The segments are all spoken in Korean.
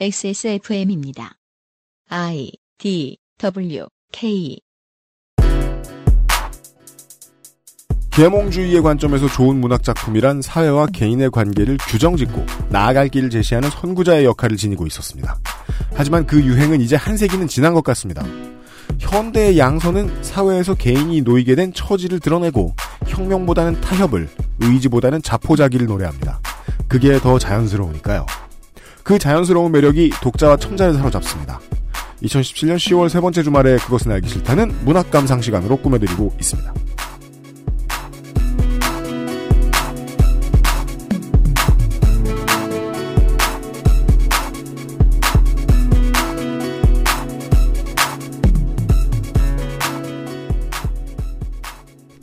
XSFM입니다. I D W K 계몽주의의 관점에서 좋은 문학 작품이란 사회와 개인의 관계를 규정짓고 나아갈 길을 제시하는 선구자의 역할을 지니고 있었습니다. 하지만 그 유행은 이제 한 세기는 지난 것 같습니다. 현대의 양서는 사회에서 개인이 놓이게 된 처지를 드러내고 혁명보다는 타협을, 의지보다는 자포자기를 노래합니다. 그게 더 자연스러우니까요. 그 자연스러운 매력이 독자와 청자를 사로잡습니다. 2017년 10월 세 번째 주말에 그것은 알기 싫다는 문학 감상 시간으로 꾸며드리고 있습니다.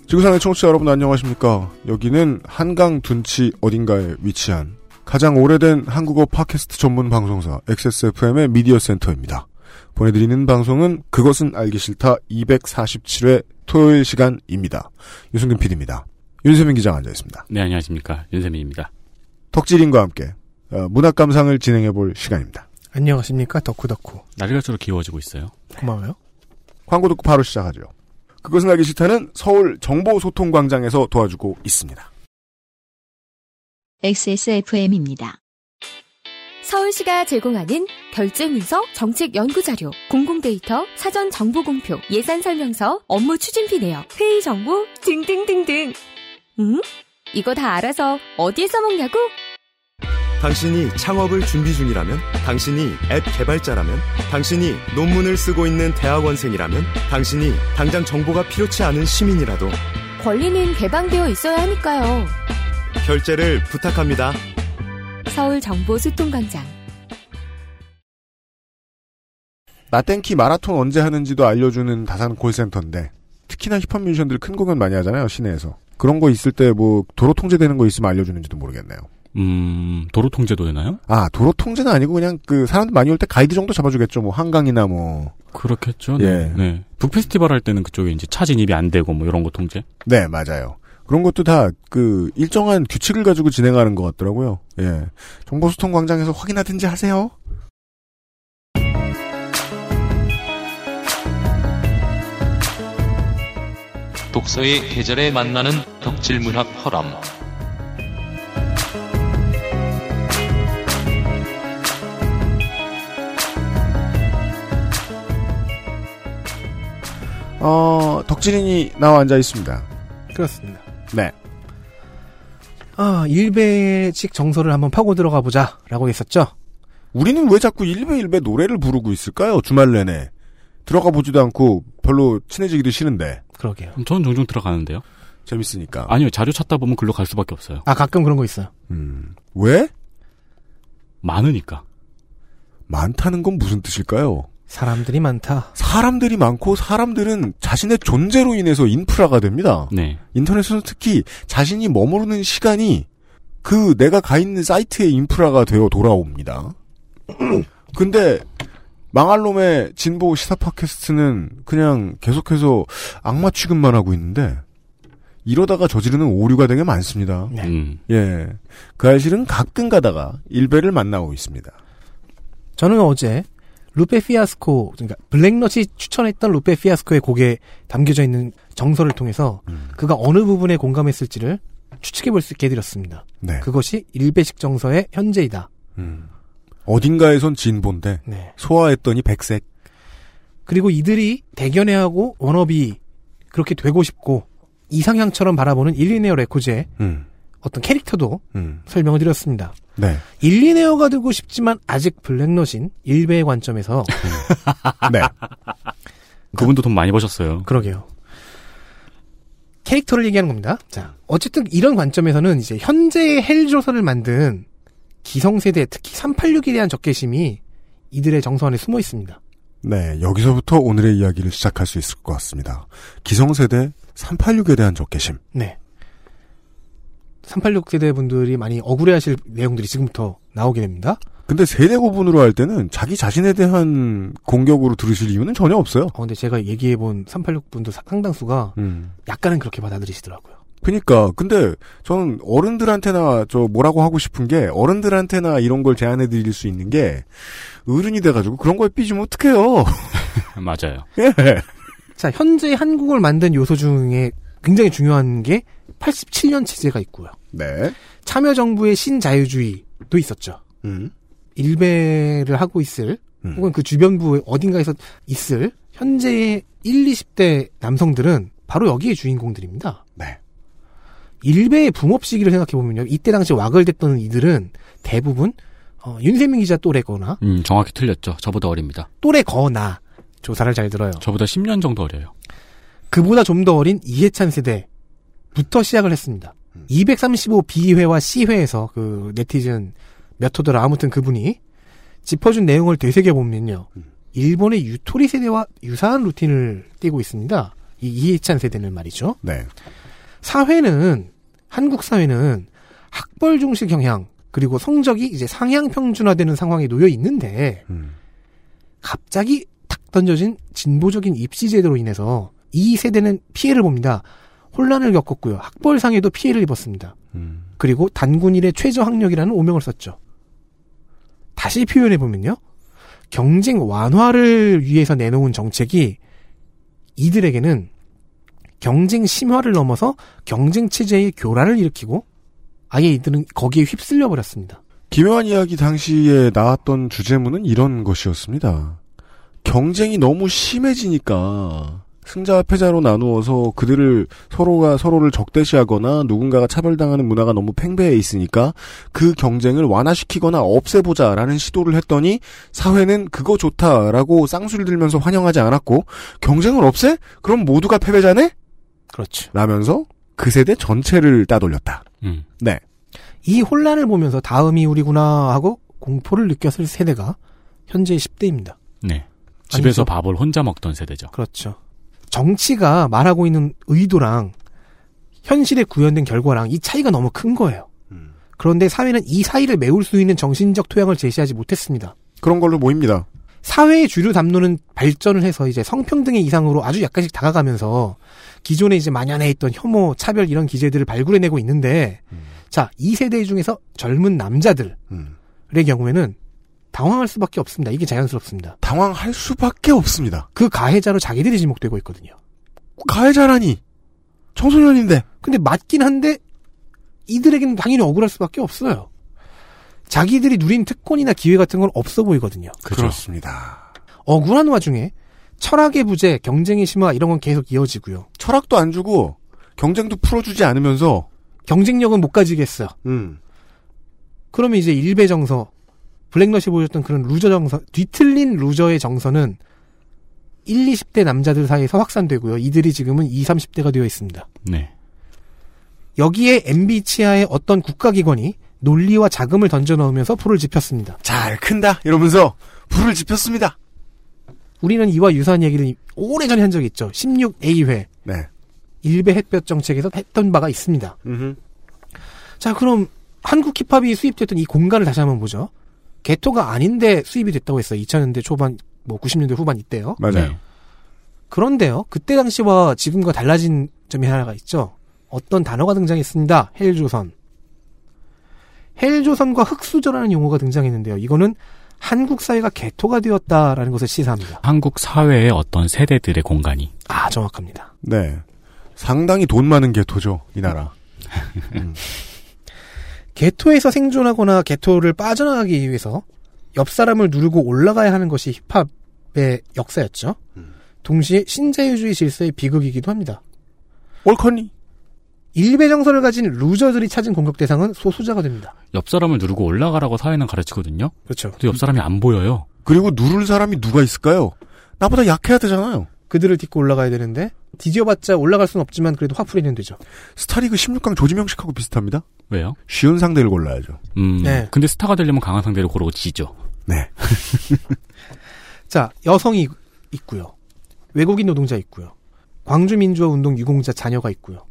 지구상의 청취자 여러분 안녕하십니까. 여기는 한강 둔치 어딘가에 위치한 가장 오래된 한국어 팟캐스트 전문 방송사 XSFM의 미디어 센터입니다. 보내드리는 방송은 그것은 알기 싫다 247회 토요일 시간입니다. 유승균 PD입니다. 윤세민 기자 앉아있습니다. 네, 안녕하십니까. 윤세민입니다. 덕질인과 함께 어, 문학 감상을 진행해볼 시간입니다. 안녕하십니까 덕후덕후 날이 갈수록 귀여워지고 있어요. 고마워요 광고 듣고 바로 시작하죠. 그것은 알기 싫다는 서울 정보소통광장에서 도와주고 있습니다. XSFM입니다. 서울시가 제공하는 결제문서, 정책연구자료, 공공데이터, 사전 정보 공표, 예산 설명서, 업무 추진비 내역, 회의 정보 등등등등. 응? 이거 다 알아서 어디에 써먹냐고? 당신이 창업을 준비 중이라면, 당신이 앱 개발자라면, 당신이 논문을 쓰고 있는 대학원생이라면, 당신이 당장 정보가 필요치 않은 시민이라도 권리는 개방되어 있어야 하니까요. 결제를 부탁합니다. 서울 정보 수통광장. 나땡키 마라톤 언제 하는지도 알려주는 다산 콜센터인데 특히나 힙합 뮤지션들 큰 공연 많이 하잖아요 시내에서 그런 거 있을 때 뭐 도로 통제되는 거 있으면 알려주는지도 모르겠네요. 음, 도로 통제도 되나요? 아 도로 통제는 아니고 그냥 그 사람들 많이 올 때 가이드 정도 잡아주겠죠. 뭐 한강이나 뭐. 그렇겠죠. 네. 예. 네. 북페스티벌 할 때는 그쪽에 이제 차 진입이 안 되고 뭐 이런 거 통제. 네 맞아요. 그런 것도 다 그 일정한 규칙을 가지고 진행하는 것 같더라고요. 예. 정보수통 광장에서 확인하든지 하세요. 독서의 계절에 만나는 덕질 문학 허람. 어 덕질인이 나와 앉아 있습니다. 그렇습니다 네. 아 일배식 정서를 한번 파고 들어가 보자 라고 했었죠 우리는 왜 자꾸 일베 일베 노래를 부르고 있을까요? 주말 내내 들어가 보지도 않고 별로 친해지기도 싫은데 그러게요 저는 종종 들어가는데요. 재밌으니까. 아니요, 자료 찾다 보면 글로 갈 수밖에 없어요. 아 가끔 그런 거 있어요 음. 왜? 많으니까. 많다는 건 무슨 뜻일까요? 사람들이 많다 사람들이 많고 사람들은 자신의 존재로 인해서 인프라가 됩니다. 네. 인터넷에서는 특히 자신이 머무르는 시간이 그 내가 가 있는 사이트의 인프라가 되어 돌아옵니다. 근데 망할 놈의 진보 시사 팟캐스트는 그냥 계속해서 악마 취급만 하고 있는데 이러다가 저지르는 오류가 되게 많습니다. 네. 음. 예. 그 알실은 가끔 가다가 일배를 만나고 있습니다. 저는 어제 루페 피아스코 그러니까 블랙넛이 추천했던 루페 피아스코의 곡에 담겨져 있는 정서를 통해서 음. 그가 어느 부분에 공감했을지를 추측해 볼 수 있게 해드렸습니다 네. 그것이 일배식 정서의 현재이다 음. 어딘가에선 진보인데 네. 소화했더니 백색. 그리고 이들이 대견해하고 워너비 그렇게 되고 싶고 이상향처럼 바라보는 일리네어 레코즈의 음. 어떤 캐릭터도 음. 설명을 드렸습니다. 네. 일리네어가 되고 싶지만 아직 블랙넛인 일베의 관점에서 네. 그분도 돈 많이 버셨어요. 그러게요. 캐릭터를 얘기하는 겁니다. 자, 어쨌든 이런 관점에서는 이제 현재의 헬조선을 만든 기성세대, 특히 386에 대한 적개심이 이들의 정서 안에 숨어 있습니다. 네, 여기서부터 오늘의 이야기를 시작할 수 있을 것 같습니다. 기성세대 386에 대한 적개심. 네. 386 세대 분들이 많이 억울해하실 내용들이 지금부터 나오게 됩니다. 근데 세대 구분으로 할 때는 자기 자신에 대한 공격으로 들으실 이유는 전혀 없어요. 어, 근데 제가 얘기해본 386 분들 상당수가 음. 약간은 그렇게 받아들이시더라고요. 그니까 근데 저는 어른들한테나 저 뭐라고 하고 싶은 게 어른들한테나 이런 걸 제안해 드릴 수 있는 게 어른이 돼가지고 그런 거에 삐지면 어떡해요. 맞아요. 예. 자, 현재 한국을 만든 요소 중에 굉장히 중요한 게 87년 체제가 있고요. 네. 참여정부의 신자유주의도 있었죠. 음. 일배를 하고 있을 음. 혹은 그 주변부 어딘가에서 있을 현재의 1, 20대 남성들은 바로 여기에 주인공들입니다. 네. 일배의 붕업 시기를 생각해보면요. 이때 당시 왁을 댔던 이들은 대부분 어, 윤세민 기자 또래거나 음, 정확히 틀렸죠. 저보다 어립니다. 또래거나 조사를 잘 들어요. 저보다 10년 정도 어려요. 그보다 좀 더 어린 이해찬 세대부터 시작을 했습니다. 235 B회와 C회에서 그 네티즌 몇 호더라 아무튼 그분이 짚어준 내용을 되새겨보면요. 일본의 유토리 세대와 유사한 루틴을 띠고 있습니다. 이 이해찬 세대는 말이죠. 네. 사회는 한국 사회는 학벌 중시 경향 그리고 성적이 이제 상향 평준화되는 상황에 놓여 있는데 음. 갑자기 탁 던져진 진보적인 입시 제도로 인해서 이 세대는 피해를 봅니다. 혼란을 겪었고요. 학벌상에도 피해를 입었습니다. 음. 그리고 단군일의 최저 학력이라는 오명을 썼죠. 다시 표현해 보면요. 경쟁 완화를 위해서 내놓은 정책이 이들에게는 경쟁 심화를 넘어서 경쟁 체제의 교란을 일으키고 아예 이들은 거기에 휩쓸려 버렸습니다. 기묘한 이야기 당시에 나왔던 주제문은 이런 것이었습니다. 경쟁이 너무 심해지니까 승자와 패자로 나누어서 그들을 서로가 서로를 적대시하거나 누군가가 차별당하는 문화가 너무 팽배해 있으니까 그 경쟁을 완화시키거나 없애보자라는 시도를 했더니 사회는 그거 좋다라고 쌍수를 들면서 환영하지 않았고 경쟁을 없애? 그럼 모두가 패배자네? 그렇죠. 라면서 그 세대 전체를 따돌렸다. 음. 네. 이 혼란을 보면서 다음이 우리구나 하고 공포를 느꼈을 세대가 현재 10대입니다. 네. 집에서 아니죠. 밥을 혼자 먹던 세대죠. 그렇죠. 정치가 말하고 있는 의도랑 현실에 구현된 결과랑 이 차이가 너무 큰 거예요. 음. 그런데 사회는 이 사이를 메울 수 있는 정신적 토양을 제시하지 못했습니다. 그런 걸로 모입니다. 사회의 주류 담론은 발전을 해서 이제 성평등의 이상으로 아주 약간씩 다가가면서 기존에 이제 만연해 있던 혐오, 차별 이런 기제들을 발굴해내고 있는데 자, 이 세대 중에서 젊은 남자들의 음. 경우에는 당황할 수밖에 없습니다. 이게 자연스럽습니다. 당황할 수밖에 없습니다. 그 가해자로 자기들이 지목되고 있거든요. 가해자라니 청소년인데 근데 맞긴 한데 이들에게는 당연히 억울할 수밖에 없어요. 자기들이 누린 특권이나 기회 같은 건 없어 보이거든요. 그렇습니다. 억울한 와중에 철학의 부재, 경쟁의 심화 이런 건 계속 이어지고요. 철학도 안 주고 경쟁도 풀어주지 않으면서 경쟁력은 못 가지겠어요. 음. 그러면 이제 일베 정서, 블랙넛이 보여줬던 그런 루저 정서, 뒤틀린 루저의 정서는 1, 20대 남자들 사이에서 확산되고요. 이들이 지금은 20, 30대가 되어 있습니다. 네. 여기에 MB 치하의 어떤 국가기관이 논리와 자금을 던져 넣으면서 풀을 지폈습니다. 잘 큰다 이러면서 불을 지폈습니다. 우리는 이와 유사한 얘기를 오래전에 한 적이 있죠. 16A회 네. 일배 햇볕 정책에서 했던 바가 있습니다. 음흠. 자, 그럼 한국 힙합이 수입됐던 이 공간을 다시 한번 보죠. 개토가 아닌데 수입이 됐다고 했어요. 2000년대 초반, 뭐 90년대 후반 이때요. 맞아요. 네. 그런데요, 그때 당시와 지금과 달라진 점이 하나가 있죠. 어떤 단어가 등장했습니다. 헬조선. 헬조선과 흑수저라는 용어가 등장했는데요. 이거는 한국 사회가 개토가 되었다라는 것을 시사합니다. 한국 사회의 어떤 세대들의 공간이 아, 정확합니다. 네. 상당히 돈 많은 개토죠 이 나라. 개토에서 생존하거나 개토를 빠져나가기 위해서 옆 사람을 누르고 올라가야 하는 것이 힙합의 역사였죠. 동시에 신자유주의 질서의 비극이기도 합니다. 옳거니. 일배 정서를 가진 루저들이 찾은 공격 대상은 소수자가 됩니다. 옆 사람을 누르고 올라가라고 사회는 가르치거든요. 그렇죠. 근데 옆 사람이 안 보여요. 그리고 누를 사람이 누가 있을까요? 나보다 약해야 되잖아요. 그들을 딛고 올라가야 되는데 뒤져봤자 올라갈 수는 없지만 그래도 화풀이는 되죠. 스타리그 16강 조지명식하고 비슷합니다. 왜요? 쉬운 상대를 골라야죠. 음. 네. 근데 스타가 되려면 강한 상대를 고르고 지죠. 네. 자, 여성이 있고요. 외국인 노동자 있고요. 광주민주화운동 유공자 자녀가 있고요.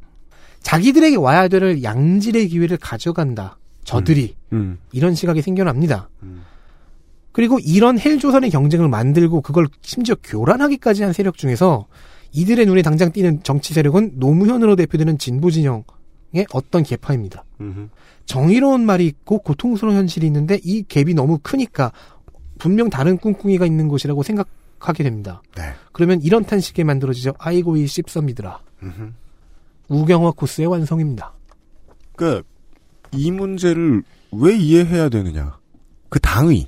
자기들에게 와야 될 양질의 기회를 가져간다. 저들이 음. 이런 시각이 생겨납니다. 음. 그리고 이런 헬조선의 경쟁을 만들고 그걸 심지어 교란하기까지 한 세력 중에서 이들의 눈에 당장 띄는 정치 세력은 노무현으로 대표되는 진보 진영이 어떤 계파입니다. 음흠. 정의로운 말이 있고 고통스러운 현실이 있는데 이 갭이 너무 크니까 분명 다른 꿍꿍이가 있는 곳이라고 생각하게 됩니다. 네. 그러면 이런 탄식에 만들어지죠. 아이고 이. 음흠. 우경화 코스의 완성입니다. 그러니까 이 문제를 왜 이해해야 되느냐. 그 당의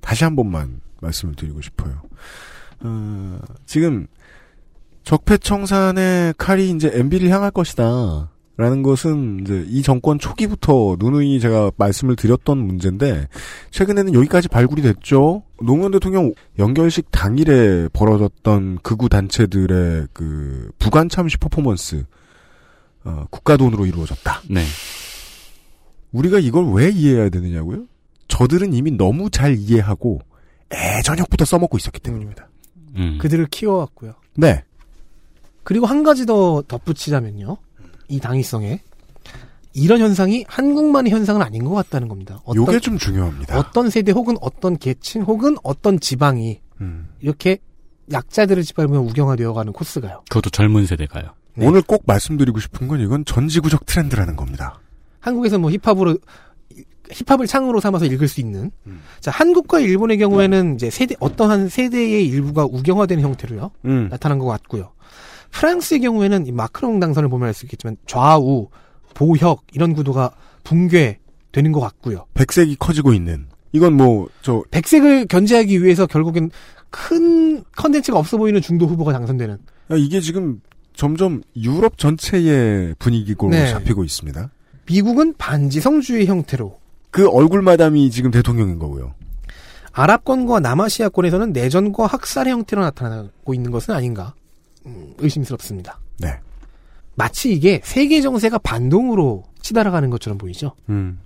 다시 한 번만 말씀을 드리고 싶어요. 어, 지금 적폐청산의 칼이 이제 MB를 향할 것이다. 라는 것은 이제 이 정권 초기부터 누누이 제가 말씀을 드렸던 문제인데 최근에는 여기까지 발굴이 됐죠. 노무현 대통령 연결식 당일에 벌어졌던 극우 단체들의 그 부관 참시 퍼포먼스 어, 국가 돈으로 이루어졌다. 네. 우리가 이걸 왜 이해해야 되느냐고요? 저들은 이미 너무 잘 이해하고 애저녁부터 써먹고 있었기 때문입니다. 음. 그들을 키워왔고요. 네. 그리고 한 가지 더 덧붙이자면요. 이 당위성에 이런 현상이 한국만의 현상은 아닌 것 같다는 겁니다. 어떤, 요게 좀 중요합니다. 어떤 세대 혹은 어떤 계층 혹은 어떤 지방이 음. 이렇게 약자들을 짓밟으며 우경화되어가는 코스가요. 그것도 젊은 세대가요. 네. 오늘 꼭 말씀드리고 싶은 건 이건 전지구적 트렌드라는 겁니다. 한국에서 뭐 힙합으로 힙합을 창으로 삼아서 읽을 수 있는 음. 자 한국과 일본의 경우에는 이제 세대 어떠한 세대의 일부가 우경화되는 형태로요 음. 나타난 것 같고요. 프랑스의 경우에는 이 마크롱 당선을 보면 알 수 있겠지만 좌우 보혁 이런 구도가 붕괴되는 것 같고요. 백색이 커지고 있는. 이건 뭐, 저, 백색을 견제하기 위해서 결국엔 큰 컨텐츠가 없어 보이는 중도 후보가 당선되는 아, 이게 지금 점점 유럽 전체의 분위기로 네. 잡히고 있습니다. 미국은 반지성주의 형태로 그 얼굴 마담이 지금 대통령인 거고요. 아랍권과 남아시아권에서는 내전과 학살의 형태로 나타나고 있는 것은 아닌가 음, 의심스럽습니다. 네. 마치 이게 세계 정세가 반동으로 치달아가는 것처럼 보이죠. 음.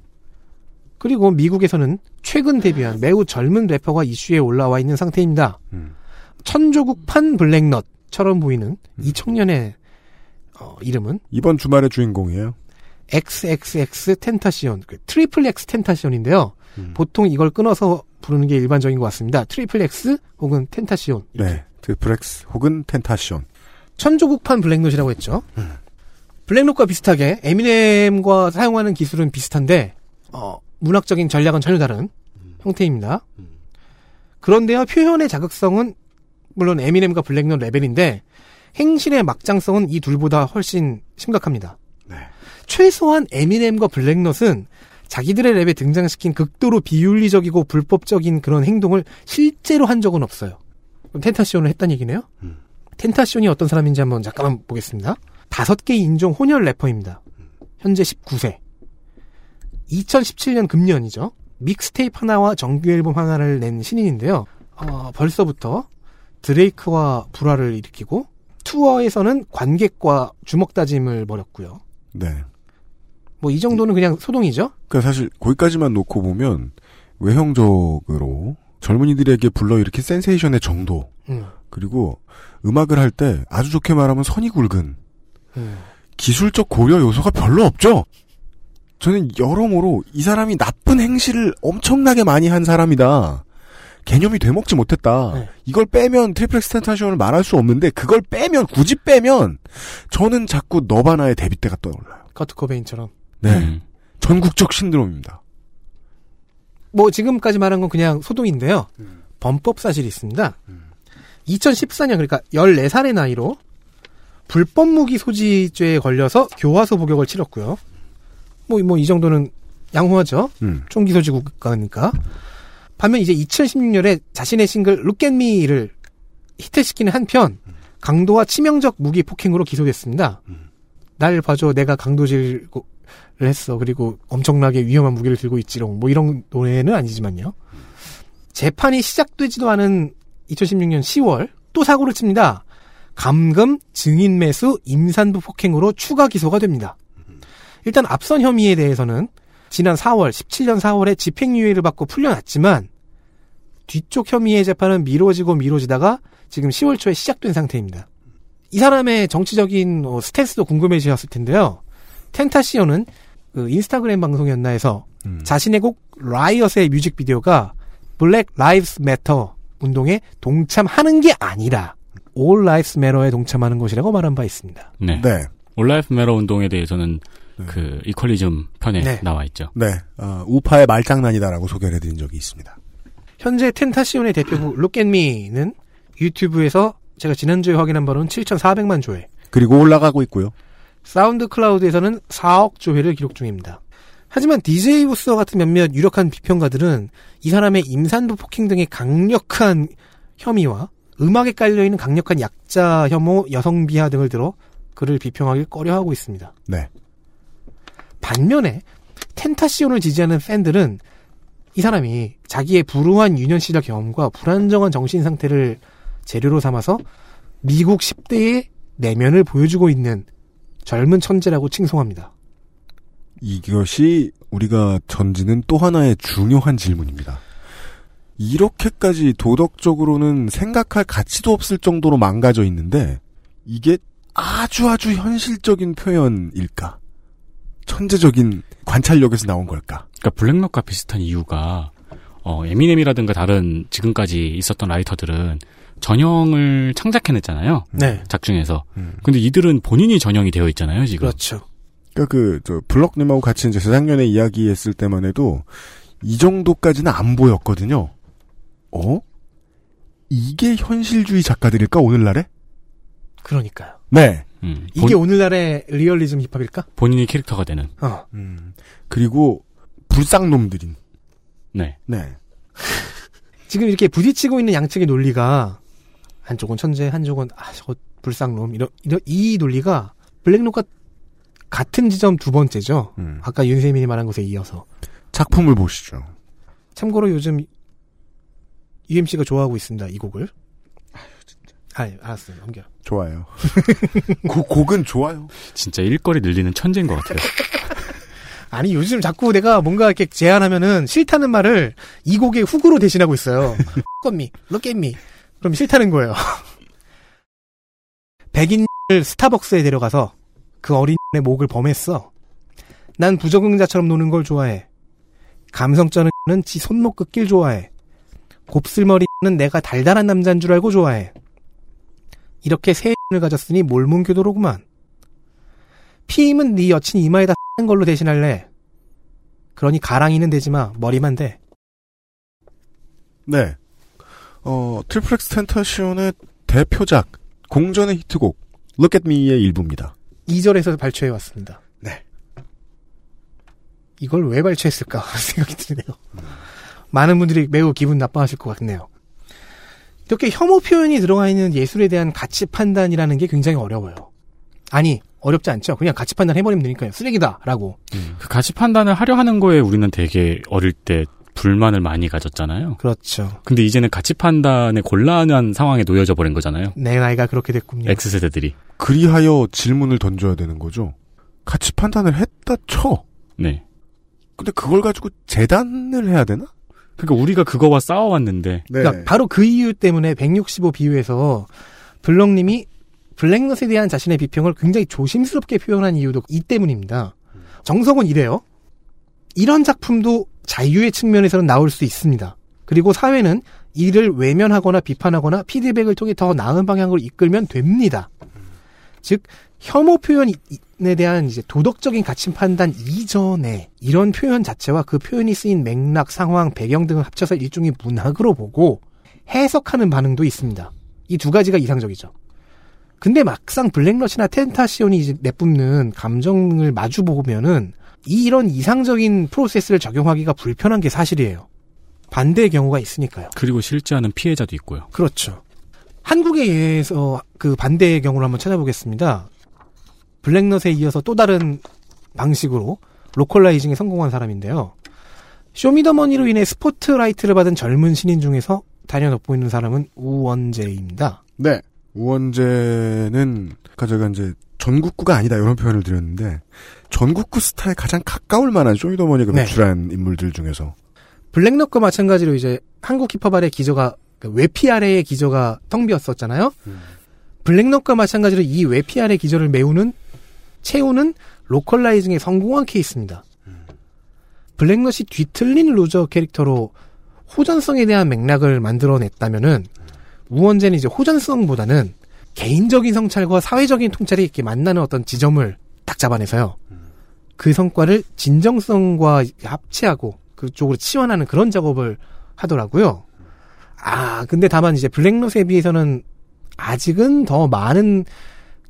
그리고 미국에서는 최근 데뷔한 매우 젊은 래퍼가 이슈에 올라와 있는 상태입니다. 음. 천조국판 블랙넛처럼 보이는 이 청년의 어, 이름은 이번 주말의 주인공이에요. XXX 텐타시온, 그 트리플 X 텐타시온인데요. 음. 보통 이걸 끊어서 부르는 게 일반적인 것 같습니다. 트리플 X 혹은 텐타시온. 네. 트리플 X 혹은 텐타시온. 천조국판 블랙넛이라고 했죠. 음. 블랙넛과 비슷하게 에미넴과 사용하는 기술은 비슷한데 어, 문학적인 전략은 전혀 다른 음. 형태입니다. 그런데요 표현의 자극성은 물론 에미넴과 블랙넛 레벨인데 행실의 막장성은 이 둘보다 훨씬 심각합니다. 네. 최소한 에미넴과 블랙넛은 자기들의 랩에 등장시킨 극도로 비윤리적이고 불법적인 그런 행동을 실제로 한 적은 없어요. 텐타시온을 했다는 얘기네요. 음. 텐타시온이 어떤 사람인지 한번 잠깐만 보겠습니다. 다섯 개 인종 혼혈 래퍼입니다. 현재 19세. 2017년 금년이죠. 믹스테이프 하나와 정규 앨범 하나를 낸 신인인데요. 어, 벌써부터 드레이크와 불화를 일으키고 투어에서는 관객과 주먹 다짐을 벌였고요. 네. 뭐 이 정도는 그냥 소동이죠. 그러니까 사실 거기까지만 놓고 보면 외형적으로 젊은이들에게 불러 일으킨 센세이션의 정도 음, 그리고 음악을 할 때 아주 좋게 말하면 선이 굵은 음. 기술적 고려 요소가 별로 없죠. 저는 여러모로 이 사람이 나쁜 행실을 엄청나게 많이 한 사람이다. 개념이 되먹지 못했다. 네. 이걸 빼면 트리플 X 텐타시온을 말할 수 없는데 그걸 빼면 굳이 빼면 저는 자꾸 너바나의 데뷔 때가 떠올라요. 커트 코베인처럼. 네. 음. 전국적 신드롬입니다. 뭐 지금까지 말한 건 그냥 소동인데요. 범법 사실이 있습니다. 2014년 그러니까 14살의 나이로 불법 무기 소지죄에 걸려서 교화소 복역을 치렀고요. 뭐 뭐 이 정도는 양호하죠. 음. 총기 소지 국가니까. 반면 이제 2016년에 자신의 싱글 Look at Me를 히트시키는 한편 강도와 치명적 무기 폭행으로 기소됐습니다. 날 봐줘 내가 강도질을 했어 그리고 엄청나게 위험한 무기를 들고 있지롱 뭐 이런 노래는 아니지만요. 재판이 시작되지도 않은 2016년 10월 또 사고를 칩니다. 감금, 증인 매수, 임산부 폭행으로 추가 기소가 됩니다. 일단 앞선 혐의에 대해서는 지난 4월, 17년 4월에 집행유예를 받고 풀려났지만 뒤쪽 혐의의 재판은 미뤄지고 미뤄지다가 지금 10월 초에 시작된 상태입니다. 이 사람의 정치적인 어, 스탠스도 궁금해지셨을 텐데요. 텐타시오는 그 인스타그램 방송이었나 해서 음. 자신의 곡 라이엇의 뮤직비디오가 Black Lives Matter 운동에 동참하는 게 아니라 All Lives Matter에 동참하는 것이라고 말한 바 있습니다. 네. 네. All Lives Matter 운동에 대해서는 그 equalism 편에 네. 나와 있죠. 네, 어, 우파의 말장난이다라고 소개를 해드린 적이 있습니다. 현재 텐타시온의 대표곡 Look at Me는 유튜브에서 제가 지난주에 확인한 바로는 7,400만 조회, 그리고 올라가고 있고요. 사운드 클라우드에서는 4억 조회를 기록 중입니다. 하지만 DJ 부스와 같은 몇몇 유력한 비평가들은 이 사람의 임산부 폭행 등의 강력한 혐의와 음악에 깔려있는 강력한 약자 혐오, 여성 비하 등을 들어 그를 비평하길 꺼려하고 있습니다. 네. 반면에 텐타시온을 지지하는 팬들은 이 사람이 자기의 불우한 유년 시절 경험과 불안정한 정신 상태를 재료로 삼아서 미국 10대의 내면을 보여주고 있는 젊은 천재라고 칭송합니다. 이것이 우리가 던지는 또 하나의 중요한 질문입니다. 이렇게까지 도덕적으로는 생각할 가치도 없을 정도로 망가져 있는데 이게 아주 아주 현실적인 표현일까? 천재적인 관찰력에서 나온 걸까? 그러니까 블랙록과 비슷한 이유가 어, 에미넴이라든가 다른 지금까지 있었던 라이터들은 전형을 창작해냈잖아요. 네. 작중에서. 음. 근데 이들은 본인이 전형이 되어 있잖아요, 지금. 그렇죠. 그러니까 그, 저, 블럭님하고 같이 이제 재작년에 이야기했을 때만 해도 이 정도까지는 안 보였거든요. 어? 이게 현실주의 작가들일까, 오늘날에? 그러니까요. 네. 음, 이게 본, 오늘날의 리얼리즘 힙합일까? 본인이 캐릭터가 되는. 어. 음. 그리고, 불쌍놈들인. 네. 네. 지금 이렇게 부딪히고 있는 양측의 논리가 한쪽은 천재, 한쪽은 아 저거 불쌍놈 이런 이런 이 논리가 블랙록과 같은 지점 두 번째죠. 음. 아까 윤세민이 말한 것에 이어서 작품을 보시죠. 참고로 요즘 UMC가 좋아하고 있습니다. 이 곡을. 아, 알았어요. 넘겨. 좋아요. 그 곡은 좋아요. 진짜 일거리 늘리는 천재인 것 같아요. 아니 요즘 자꾸 내가 뭔가 이렇게 제안하면은 싫다는 말을 이 곡의 훅으로 대신하고 있어요. 껌미, 럭get미. 그럼 싫다는 거예요. 백인을 스타벅스에 데려가서 그 어린의 목을 범했어. 난 부적응자처럼 노는 걸 좋아해. 감성쩌는 지 손목 긋길 좋아해. 곱슬머리는 내가 달달한 남자인 줄 알고 좋아해. 이렇게 세을 가졌으니 몰몬교도로구만. 피임은 네 여친 이마에다 는 걸로 대신할래. 그러니 가랑이는 되지 마. 머리만 돼. 네. 어, 트리플 X 텐타시온의 대표작, 공전의 히트곡, Look at Me의 일부입니다. 2절에서 발췌해 왔습니다. 네. 이걸 왜 발췌했을까 생각이 드네요. 많은 분들이 매우 기분 나빠하실 것 같네요. 이렇게 혐오 표현이 들어가 있는 예술에 대한 가치 판단이라는 게 굉장히 어려워요. 아니 어렵지 않죠. 그냥 가치 판단 해버리면 되니까요. 쓰레기다라고. 그 가치 판단을 하려 하는 거에 우리는 되게 어릴 때 불만을 많이 가졌잖아요. 그렇죠. 근데 이제는 가치 판단에 곤란한 상황에 놓여져 버린 거잖아요. 내 나이가 그렇게 됐군요. X세대들이. 그리하여 질문을 던져야 되는 거죠. 가치 판단을 했다 쳐. 네. 근데 그걸 가지고 재단을 해야 되나? 그러니까 우리가 그거와 싸워왔는데 네. 그러니까 바로 그 이유 때문에 165 비유에서 블럭님이 블랙넛에 대한 자신의 비평을 굉장히 조심스럽게 표현한 이유도 이 때문입니다. 정석은 이래요. 이런 작품도 자유의 측면에서는 나올 수 있습니다. 그리고 사회는 이를 외면하거나 비판하거나 피드백을 통해 더 나은 방향으로 이끌면 됩니다. 즉 혐오 표현에 대한 이제 도덕적인 가치 판단 이전에 이런 표현 자체와 그 표현이 쓰인 맥락, 상황, 배경 등을 합쳐서 일종의 문학으로 보고 해석하는 반응도 있습니다. 이 두 가지가 이상적이죠. 근데 막상 블랙넛이나 텐타시온이 이제 내뿜는 감정을 마주 보면은 이 이런 이상적인 프로세스를 적용하기가 불편한 게 사실이에요. 반대의 경우가 있으니까요. 그리고 실제하는 피해자도 있고요. 그렇죠. 한국에 의해서 그 반대의 경우를 한번 찾아보겠습니다. 블랙넛에 이어서 또 다른 방식으로 localizing에 성공한 사람인데요. 쇼미더머니로 인해 스포트라이트를 받은 젊은 신인 중에서 단연 돋보이는 사람은 우원재입니다. 네. 우원재는, 아까 제가 이제 전국구가 아니다 이런 표현을 드렸는데, 전국구 스타에 가장 가까울 만한 쇼미더머니가 네. 노출한 인물들 중에서. 블랙넛과 마찬가지로 이제 한국 힙합 아래 기저가 그 외피 아래의 기저가 텅 비었었잖아요. 블랙넛과 마찬가지로 이 외피 아래 기저를 메우는 채우는 localizing에 성공한 케이스입니다. 블랙넛이 뒤틀린 loser 캐릭터로 호전성에 대한 맥락을 만들어냈다면은 우원재는 이제 호전성보다는 개인적인 성찰과 사회적인 통찰이 이렇게 만나는 어떤 지점을 딱 잡아내서요. 그 성과를 진정성과 합치하고 그쪽으로 치환하는 그런 작업을 하더라고요. 아, 근데 다만 이제 블랙넛에 비해서는 아직은 더 많은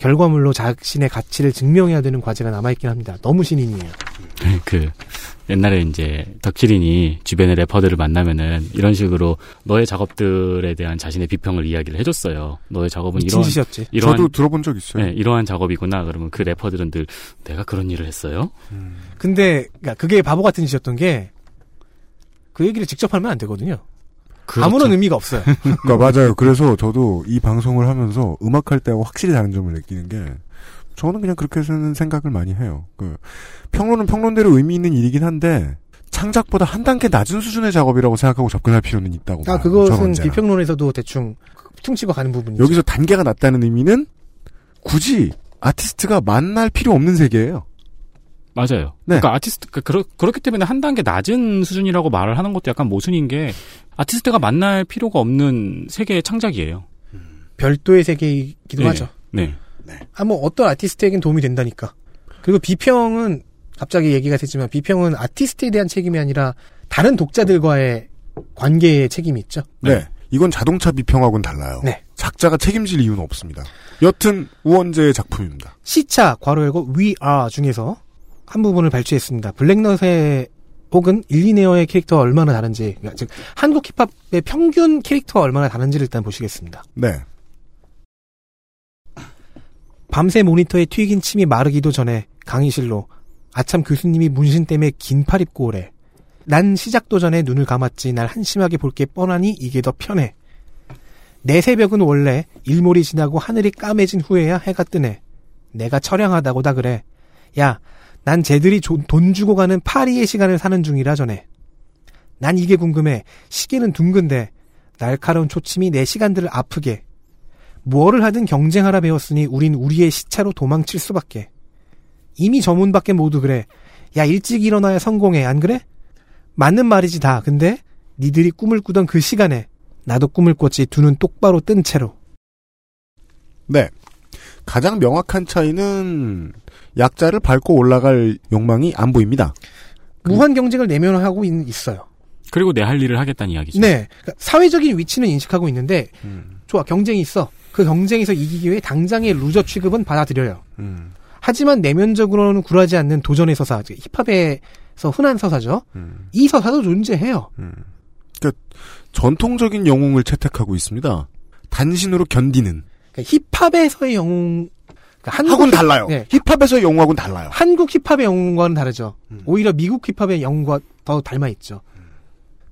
결과물로 자신의 가치를 증명해야 되는 과제가 남아있긴 합니다. 너무 신인이에요. 그 옛날에 이제 덕질인이 주변의 래퍼들을 만나면은 이런 식으로 너의 작업들에 대한 자신의 비평을 이야기를 해줬어요. 너의 작업은 이런 짓이었지. 이러한 저도 들어본 적 있어요. 네, 이러한 작업이구나. 그러면 그 래퍼들은 늘 내가 그런 일을 했어요. 근데 그러니까 그게 바보 같은 짓이었던 게 그 얘기를 직접 하면 안 되거든요. 그렇죠. 아무런 의미가 없어요. 그러니까 맞아요. 그래서 저도 이 방송을 하면서 음악할 때하고 확실히 다른 점을 느끼는 게 저는 그냥 그렇게 쓰는 생각을 많이 해요. 그 평론은 평론대로 의미 있는 일이긴 한데 창작보다 한 단계 낮은 수준의 작업이라고 생각하고 접근할 필요는 있다고 아, 그것은. 비평론에서도 대충 퉁치고 가는 부분이죠. 여기서 단계가 낮다는 의미는 굳이 아티스트가 만날 필요 없는 세계예요. 맞아요. 네. 그러니까 아티스트 그, 그렇, 그렇기 때문에 한 단계 낮은 수준이라고 말을 하는 것도 약간 모순인 게 아티스트가 만날 필요가 없는 세계의 창작이에요. 별도의 세계이기도 네. 하죠. 네. 아, 뭐, 어떤 아티스트에겐 도움이 된다니까. 그리고 비평은, 갑자기 얘기가 됐지만, 비평은 아티스트에 대한 책임이 아니라, 다른 독자들과의 관계의 책임이 있죠. 네. 이건 자동차 비평하고는 달라요. 네. 작자가 책임질 이유는 없습니다. 여튼 우원재의 작품입니다. 시차, 괄호 열고, we are 중에서 한 부분을 발췌했습니다. 블랙넛의 혹은 일리네어의 캐릭터가 얼마나 다른지, 즉, 한국 힙합의 평균 캐릭터가 얼마나 다른지를 일단 보시겠습니다. 네. 밤새 모니터에 튀긴 침이 마르기도 전에 강의실로 아참 교수님이 문신 때문에 긴 팔 입고 오래. 난 시작도 전에 눈을 감았지 날 한심하게 볼 게 뻔하니 이게 더 편해. 내 새벽은 원래 일몰이 지나고 하늘이 까매진 후에야 해가 뜨네. 내가 처량하다고 다 그래. 야, 난 쟤들이 조- 돈 주고 가는 파리의 시간을 사는 중이라 전에. 난 이게 궁금해. 시계는 둥근데 날카로운 초침이 내 시간들을 아프게. 무엇을 하든 경쟁하라 배웠으니 우린 우리의 시차로 도망칠 수밖에. 이미 저문밖에 모두 그래. 야 일찍 일어나야 성공해 안 그래? 맞는 말이지 다. 근데 니들이 꿈을 꾸던 그 시간에 나도 꿈을 꿨지 두 눈 똑바로 뜬 채로. 네. 가장 명확한 차이는 약자를 밟고 올라갈 욕망이 안 보입니다. 무한 경쟁을 내면화하고 있, 있어요. 그리고 내 할 일을 하겠다는 이야기죠. 네. 그러니까 사회적인 위치는 인식하고 있는데 좋아 경쟁이 있어. 그 경쟁에서 이기기 위해 당장의 loser 취급은 받아들여요. 음. 하지만 내면적으로는 굴하지 않는 도전의 서사, 즉 힙합에서 흔한 서사죠. 음. 이 서사도 존재해요. 전통적인 영웅을 채택하고 있습니다. 단신으로 견디는. 그러니까 힙합에서의 영웅, 그러니까 한국 하고는 달라요. 네. 힙합에서의 영웅하고는 달라요. 한국 힙합의 영웅과는 다르죠. 음. 오히려 미국 힙합의 영웅과 더 닮아 있죠.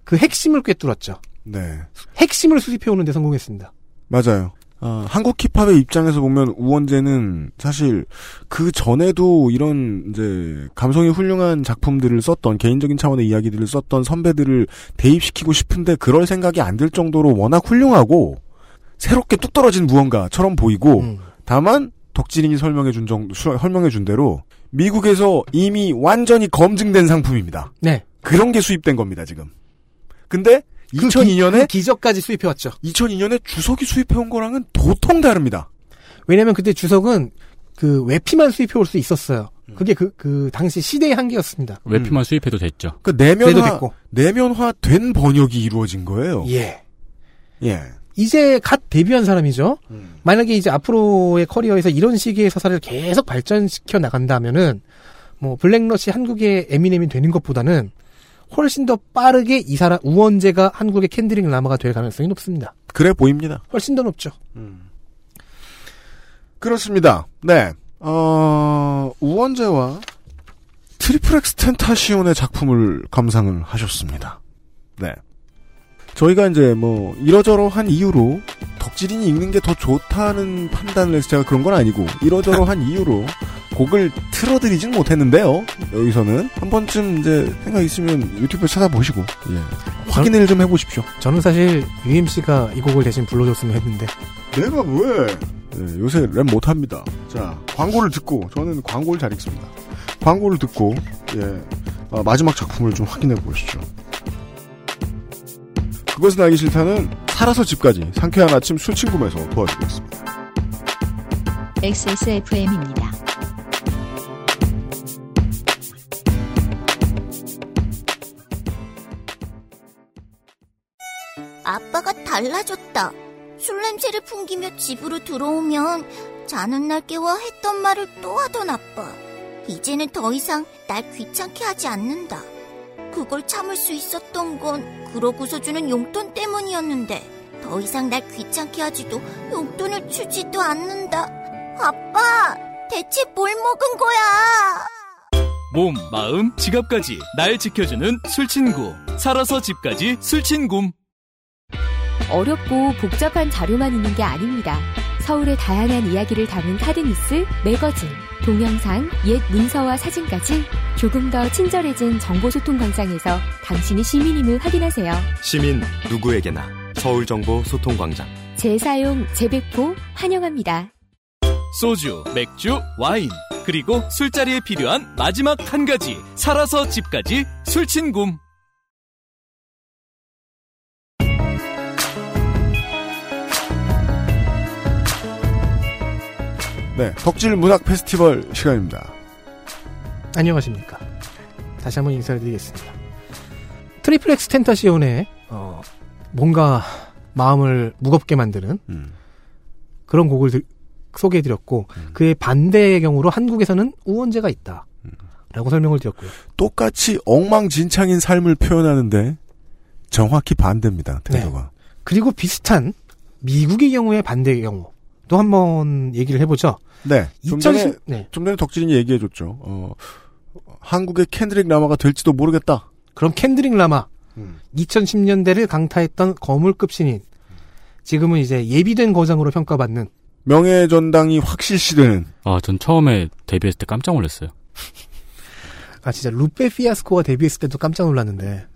그 핵심을 꿰뚫었죠. 네. 핵심을 수집해 오는데 성공했습니다. 맞아요. 아, 한국 힙합의 입장에서 보면 우원재는 사실 그 전에도 이런 이제 감성이 훌륭한 작품들을 썼던 개인적인 차원의 이야기들을 썼던 선배들을 대입시키고 싶은데 그럴 생각이 안 들 정도로 워낙 훌륭하고 새롭게 뚝 떨어진 무언가처럼 보이고 음. 다만 덕질인이 설명해 준 정도 수- 설명해 준 대로 미국에서 이미 완전히 검증된 상품입니다. 네. 그런 게 수입된 겁니다, 지금. 근데 그 2002년에 기, 적까지 수입해 왔죠. 2002년에 주석이 수입해 온 거랑은 도통 다릅니다. 왜냐면 그때 주석은 그 외피만 수입해 올 수 있었어요. 그게 그, 그 당시 시대의 한계였습니다. 외피만 수입해도 됐죠. 그 내면화, 됐고. 내면화 된 번역이 이루어진 거예요. 예. 예. 이제 갓 데뷔한 사람이죠. 음. 만약에 이제 앞으로의 커리어에서 이런 식의 서사를 계속 발전시켜 나간다면은 뭐 블랙넛이 한국의 에미넴이 되는 것보다는 훨씬 더 빠르게 이 사람 우원재가 한국의 캔드릭 라마가 될 가능성이 높습니다. 그래 보입니다. 훨씬 더 높죠. 그렇습니다. 네. 어, 우원재와 트리플 엑스 텐타시온의 작품을 감상을 하셨습니다. 네. 저희가 이제 뭐 이러저러한 이유로 덕질인이 읽는 게 더 좋다는 판단을 해서 제가 그런 건 아니고 이러저러한 이유로 곡을 틀어드리진 못했는데요. 여기서는 한 번쯤 이제 생각 있으면 유튜브에 찾아보시고 예. 확인을 좀 해보십시오. 저는 사실 UMC가 이 곡을 대신 불러줬으면 했는데 내가 왜? 네, 요새 랩 못합니다. 자, 광고를 듣고, 저는 광고를 잘 읽습니다. 광고를 듣고, 예, 어, 마지막 작품을 좀 확인해 보시죠. 그것은 알기 싫다는 살아서 집까지 상쾌한 아침 술친구에서 도와주고 있습니다. XSFM입니다. 아빠가 달라졌다. 술 냄새를 풍기며 집으로 들어오면 자는 날 깨워 했던 말을 또 하던 아빠. 이제는 더 이상 날 귀찮게 하지 않는다. 그걸 참을 수 있었던 건 그러고서 주는 용돈 때문이었는데 더 이상 날 귀찮게 하지도 용돈을 주지도 않는다. 아빠, 대체 뭘 먹은 거야? 몸, 마음, 지갑까지 날 지켜주는 술친구. 살아서 집까지 술친굼. 어렵고 복잡한 자료만 있는 게 아닙니다. 서울의 다양한 이야기를 담은 카드뉴스, 매거진, 동영상, 옛 문서와 사진까지 조금 더 친절해진 정보소통 광장에서 당신이 시민임을 확인하세요. 시민 누구에게나 서울정보소통광장. 재사용, 재배포 환영합니다. 소주, 맥주, 와인. 그리고 술자리에 필요한 마지막 한 가지. 살아서 집까지 술친굼. 네, 덕질 문학 페스티벌 시간입니다. 안녕하십니까. 다시 한번 인사를 드리겠습니다. 트리플 엑스 텐타시온의 어, 뭔가 마음을 무겁게 만드는 음. 그런 곡을 드- 소개해드렸고 그의 반대의 경우로 한국에서는 우원재가 있다. 라고 설명을 드렸고요. 똑같이 엉망진창인 삶을 표현하는데 정확히 반대입니다. 네. 태도가. 그리고 비슷한 미국의 경우의 반대의 경우 또 한 번 얘기를 해보죠. 네. 좀2010 전에 네. 좀 전에 덕질인이 얘기해줬죠. 어, 한국의 캔드릭 라마가 될지도 모르겠다. 그럼 캔드릭 라마 2010년대를 강타했던 거물급 신인 지금은 이제 예비된 거장으로 평가받는 명예 전당이 확실시되는 아, 전 처음에 데뷔했을 때 깜짝 놀랐어요. 아 진짜 루페 피아스코가 데뷔했을 때도 깜짝 놀랐는데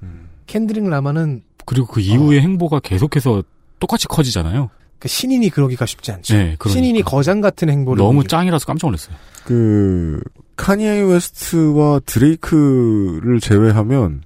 캔드릭 라마는 그리고 그 이후의 행보가 계속해서 똑같이 커지잖아요. 그 신인이 그러기가 쉽지 않죠. 네, 그러니까. 신인이 거장 같은 행보를 너무 보이기가. 짱이라서 깜짝 놀랐어요. 그 카니에 웨스트와 드레이크를 제외하면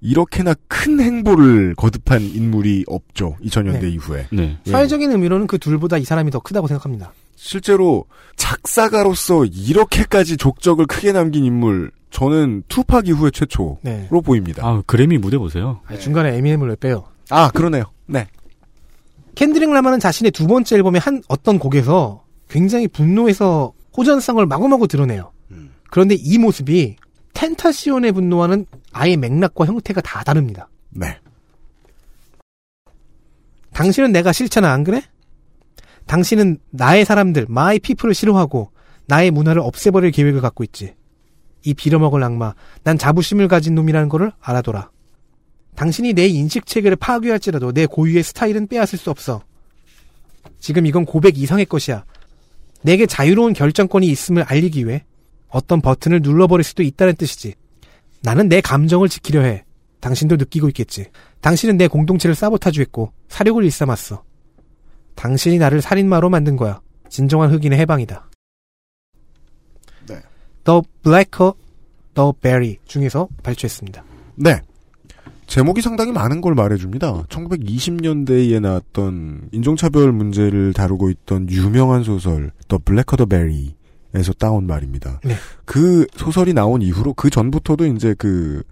이렇게나 큰 행보를 거듭한 인물이 없죠. 2000년대 네. 이후에. 네. 예. 사회적인 의미로는 그 둘보다 이 사람이 더 크다고 생각합니다. 실제로 작사가로서 이렇게까지 족적을 크게 남긴 인물 저는 투팍 이후에 최초로 네. 보입니다. 아, 그래미 무대 보세요. 아니, 중간에 에미넴을 왜 빼요? 아 그러네요. 네. 캔드릭 라마는 자신의 두 번째 앨범의 한 어떤 곡에서 굉장히 분노해서 호전성을 마구마구 드러내요. 음. 그런데 이 모습이 텐타시온의 분노와는 아예 맥락과 형태가 다 다릅니다. 네. 당신은 내가 싫잖아, 안 그래? 당신은 나의 사람들, my people을 싫어하고 나의 문화를 없애버릴 계획을 갖고 있지. 이 빌어먹을 악마, 난 자부심을 가진 놈이라는 거를 알아둬라. 당신이 내 인식 체계를 파괴할지라도 내 고유의 스타일은 빼앗을 수 없어. 지금 이건 고백 이상의 것이야. 내게 자유로운 결정권이 있음을 알리기 위해 어떤 버튼을 눌러버릴 수도 있다는 뜻이지. 나는 내 감정을 지키려 해. 당신도 느끼고 있겠지. 당신은 내 공동체를 사보타주했고 사력을 일삼았어. 당신이 나를 살인마로 만든 거야. 진정한 흑인의 해방이다. 네. The Blacker, The Berry 중에서 발췌했습니다. 네. 제목이 상당히 많은 걸 말해줍니다. 1920년대에 나왔던 인종차별 문제를 다루고 있던 유명한 소설 The Blacker the Berry에서 따온 말입니다. 네. 그 소설이 나온 이후로 그 전부터도 이제 그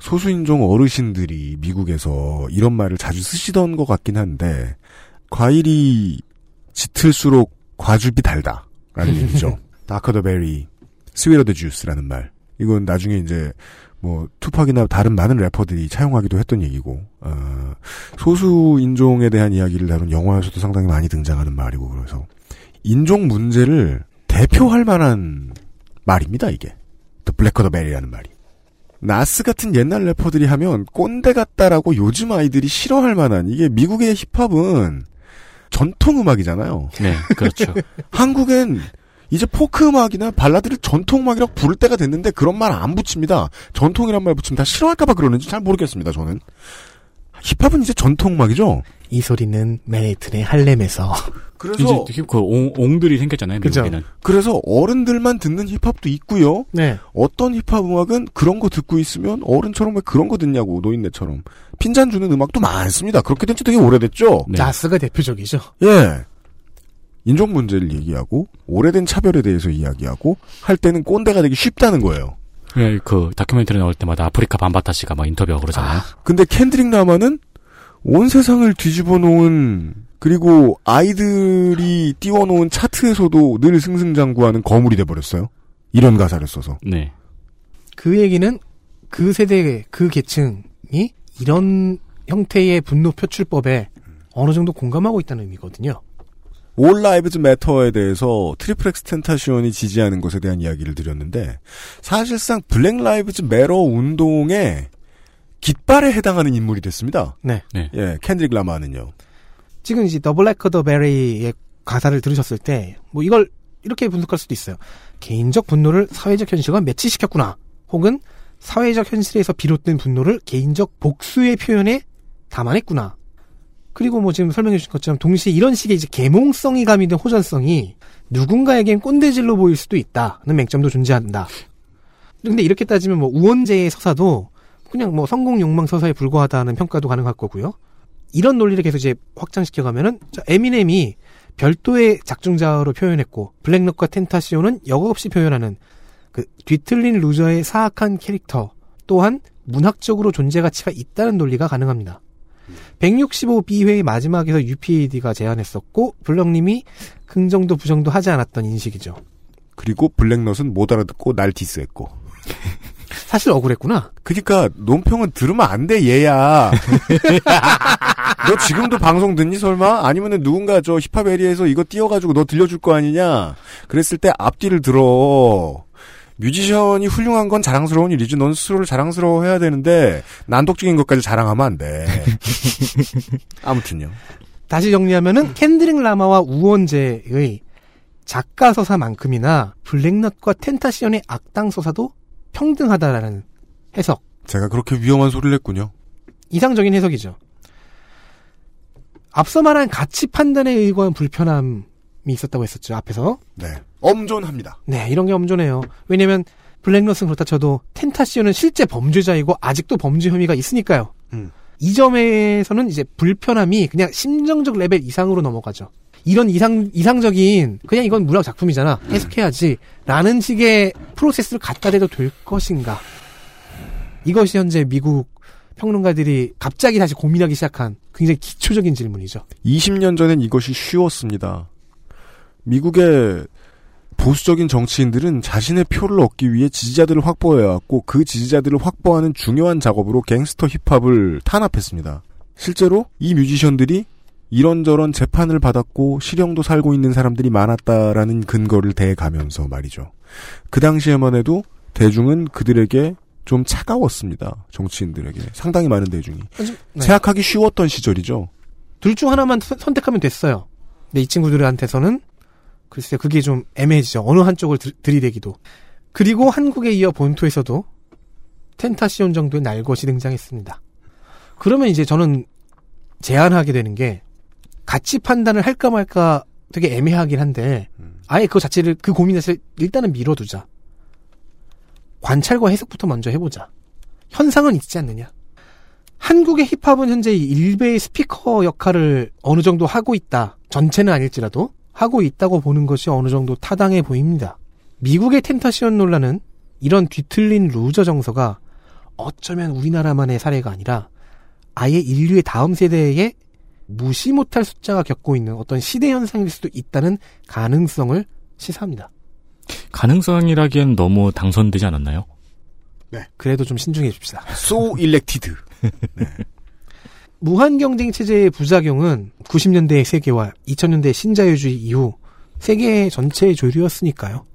소수인종 어르신들이 미국에서 이런 말을 자주 쓰시던 것 같긴 한데 과일이 짙을수록 과즙이 달다라는 얘기죠. Berry, sweeter the juice라는 말. 이건 나중에 이제 뭐 투팍이나 다른 많은 래퍼들이 차용하기도 했던 얘기고 어, 소수 인종에 대한 이야기를 다룬 영화에서도 상당히 많이 등장하는 말이고 그래서 인종 문제를 대표할 만한 말입니다 이게 The Blacker the Berry라는 말이 나스 같은 옛날 래퍼들이 하면 꼰대 같다라고 요즘 아이들이 싫어할 만한 이게 미국의 힙합은 전통 음악이잖아요. 네, 그렇죠. 한국엔 이제 포크 음악이나 발라드를 전통 음악이라고 부를 때가 됐는데 그런 말 안 붙입니다. 전통이란 말 붙이면 다 싫어할까봐 그러는지 잘 모르겠습니다. 저는 힙합은 이제 전통 음악이죠. 이 소리는 맨해튼의 할렘에서 그래서 이제 그 옹, 옹들이 생겼잖아요, 그죠. 미국에는. 그래서 어른들만 듣는 힙합도 있고요. 네. 어떤 힙합 음악은 그런 거 듣고 있으면 어른처럼 왜 그런 거 듣냐고 노인네처럼 핀잔 주는 음악도 많습니다. 그렇게 된 지 되게 오래됐죠. 네. 나스가 대표적이죠. 예. 인종 문제를 얘기하고 오래된 차별에 대해서 이야기하고 할 때는 꼰대가 되기 쉽다는 거예요. 예, 그 다큐멘터리 나올 때마다 아프리카 밤바타 씨가 막 인터뷰하고 그러잖아요. 근데 캔드릭 라마는 온 세상을 뒤집어 놓은 그리고 아이들이 띄워놓은 차트에서도 늘 승승장구하는 거물이 돼버렸어요. 이런 가사를 써서. 네. 그 얘기는 그 세대, 그 계층이 이런 형태의 분노 표출법에 어느 정도 공감하고 있다는 의미거든요. All Lives Matter에 대해서 트리플 엑스 텐타시온이 지지하는 것에 대한 이야기를 드렸는데 사실상 Black Lives Matter 운동의 깃발에 해당하는 인물이 됐습니다. 네. 네. 예, 캔드릭 라마는요. 지금 이제 The Blacker the Berry의 가사를 들으셨을 때, 뭐 이걸 이렇게 분석할 수도 있어요. 개인적 분노를 사회적 현실과 매치시켰구나. 혹은 사회적 현실에서 비롯된 분노를 개인적 복수의 표현에 담아냈구나. 그리고 뭐 지금 설명해 주신 것처럼 동시에 이런 식의 이제 계몽성이 가미된 호전성이 누군가에겐 꼰대질로 보일 수도 있다는 맹점도 존재한다. 근데 이렇게 따지면 뭐 우원재의 서사도 그냥 뭐 성공 욕망 서사에 불과하다는 평가도 가능할 거고요. 이런 논리를 계속 이제 확장시켜 가면은 자, 에미넴이 별도의 작중자로 표현했고 블랙넛과 텐타시온은 여과 없이 표현하는 그 뒤틀린 loser의 사악한 캐릭터 또한 문학적으로 존재 가치가 있다는 논리가 가능합니다. 165B회의 마지막에서 UPD가 제안했었고 블럭님이 긍정도 부정도 하지 않았던 인식이죠. 그리고 블랙넛은 못 알아듣고 날 diss했고. 사실 억울했구나. 그니까 논평은 들으면 안 돼 얘야. 너 지금도 방송 듣니 설마? 아니면은 누군가 저 힙합 LE에서 이거 띄워가지고 너 들려줄 거 아니냐? 그랬을 때 앞뒤를 들어. 뮤지션이 훌륭한 건 자랑스러운 일이지. 넌 스스로를 자랑스러워해야 되는데 난독적인 것까지 자랑하면 안 돼. 아무튼요. 다시 정리하면은 캔드릭 라마와 우원재의 작가 서사만큼이나 블랙넛과 텐타시언의 악당 서사도 평등하다라는 해석. 제가 그렇게 위험한 소리를 했군요. 이상적인 해석이죠. 앞서 말한 가치 판단에 의거한 불편함이 있었다고 했었죠. 앞에서. 네. 엄존합니다. 네, 이런 게 엄존해요. 왜냐면 블랙넛은 그렇다 쳐도 텐타시오는 실제 범죄자이고 아직도 범죄 혐의가 있으니까요. 음. 이 점에서는 이제 불편함이 그냥 심정적 레벨 이상으로 넘어가죠. 이런 이상 이상적인 그냥 이건 문학 작품이잖아 해석해야지 라는 식의 프로세스를 갖다 대도 될 것인가 이것이 현재 미국 평론가들이 갑자기 다시 고민하기 시작한 굉장히 기초적인 질문이죠. 20년 전엔 이것이 쉬웠습니다. 미국의 보수적인 정치인들은 자신의 표를 얻기 위해 지지자들을 확보해왔고 그 지지자들을 확보하는 중요한 작업으로 갱스터 힙합을 탄압했습니다. 실제로 이 뮤지션들이 이런저런 재판을 받았고 실형도 살고 있는 사람들이 많았다라는 근거를 대가면서 말이죠. 그 당시에만 해도 대중은 그들에게 좀 차가웠습니다. 정치인들에게 상당히 많은 대중이 네. 생각하기 쉬웠던 시절이죠. 둘 중 하나만 선- 선택하면 됐어요. 근데 이 친구들한테서는 글쎄 그게 좀 애매해지죠. 어느 한쪽을 들, 들이대기도. 그리고 한국에 이어 본토에서도 텐타시온 정도의 날것이 등장했습니다. 그러면 이제 저는 제안하게 되는 게 가치 판단을 할까 말까 되게 애매하긴 한데 아예 그거 자체를 그 고민 자체를 일단은 미뤄두자. 관찰과 해석부터 먼저 해보자. 현상은 있지 않느냐. 한국의 힙합은 현재 이 일베의 스피커 역할을 어느 정도 하고 있다. 전체는 아닐지라도 하고 있다고 보는 것이 어느 정도 타당해 보입니다. 미국의 텐타시온 논란은 이런 뒤틀린 루저 정서가 어쩌면 우리나라만의 사례가 아니라 아예 인류의 다음 세대에 무시 못할 숫자가 겪고 있는 어떤 시대 현상일 수도 있다는 가능성을 시사합니다. 가능성이라기엔 너무 당선되지 않았나요? 그래도 좀 신중해 줍시다. So elected. 무한 경쟁 체제의 부작용은 90년대의 세계와 2000년대 신자유주의 이후 세계 전체의 조류였으니까요.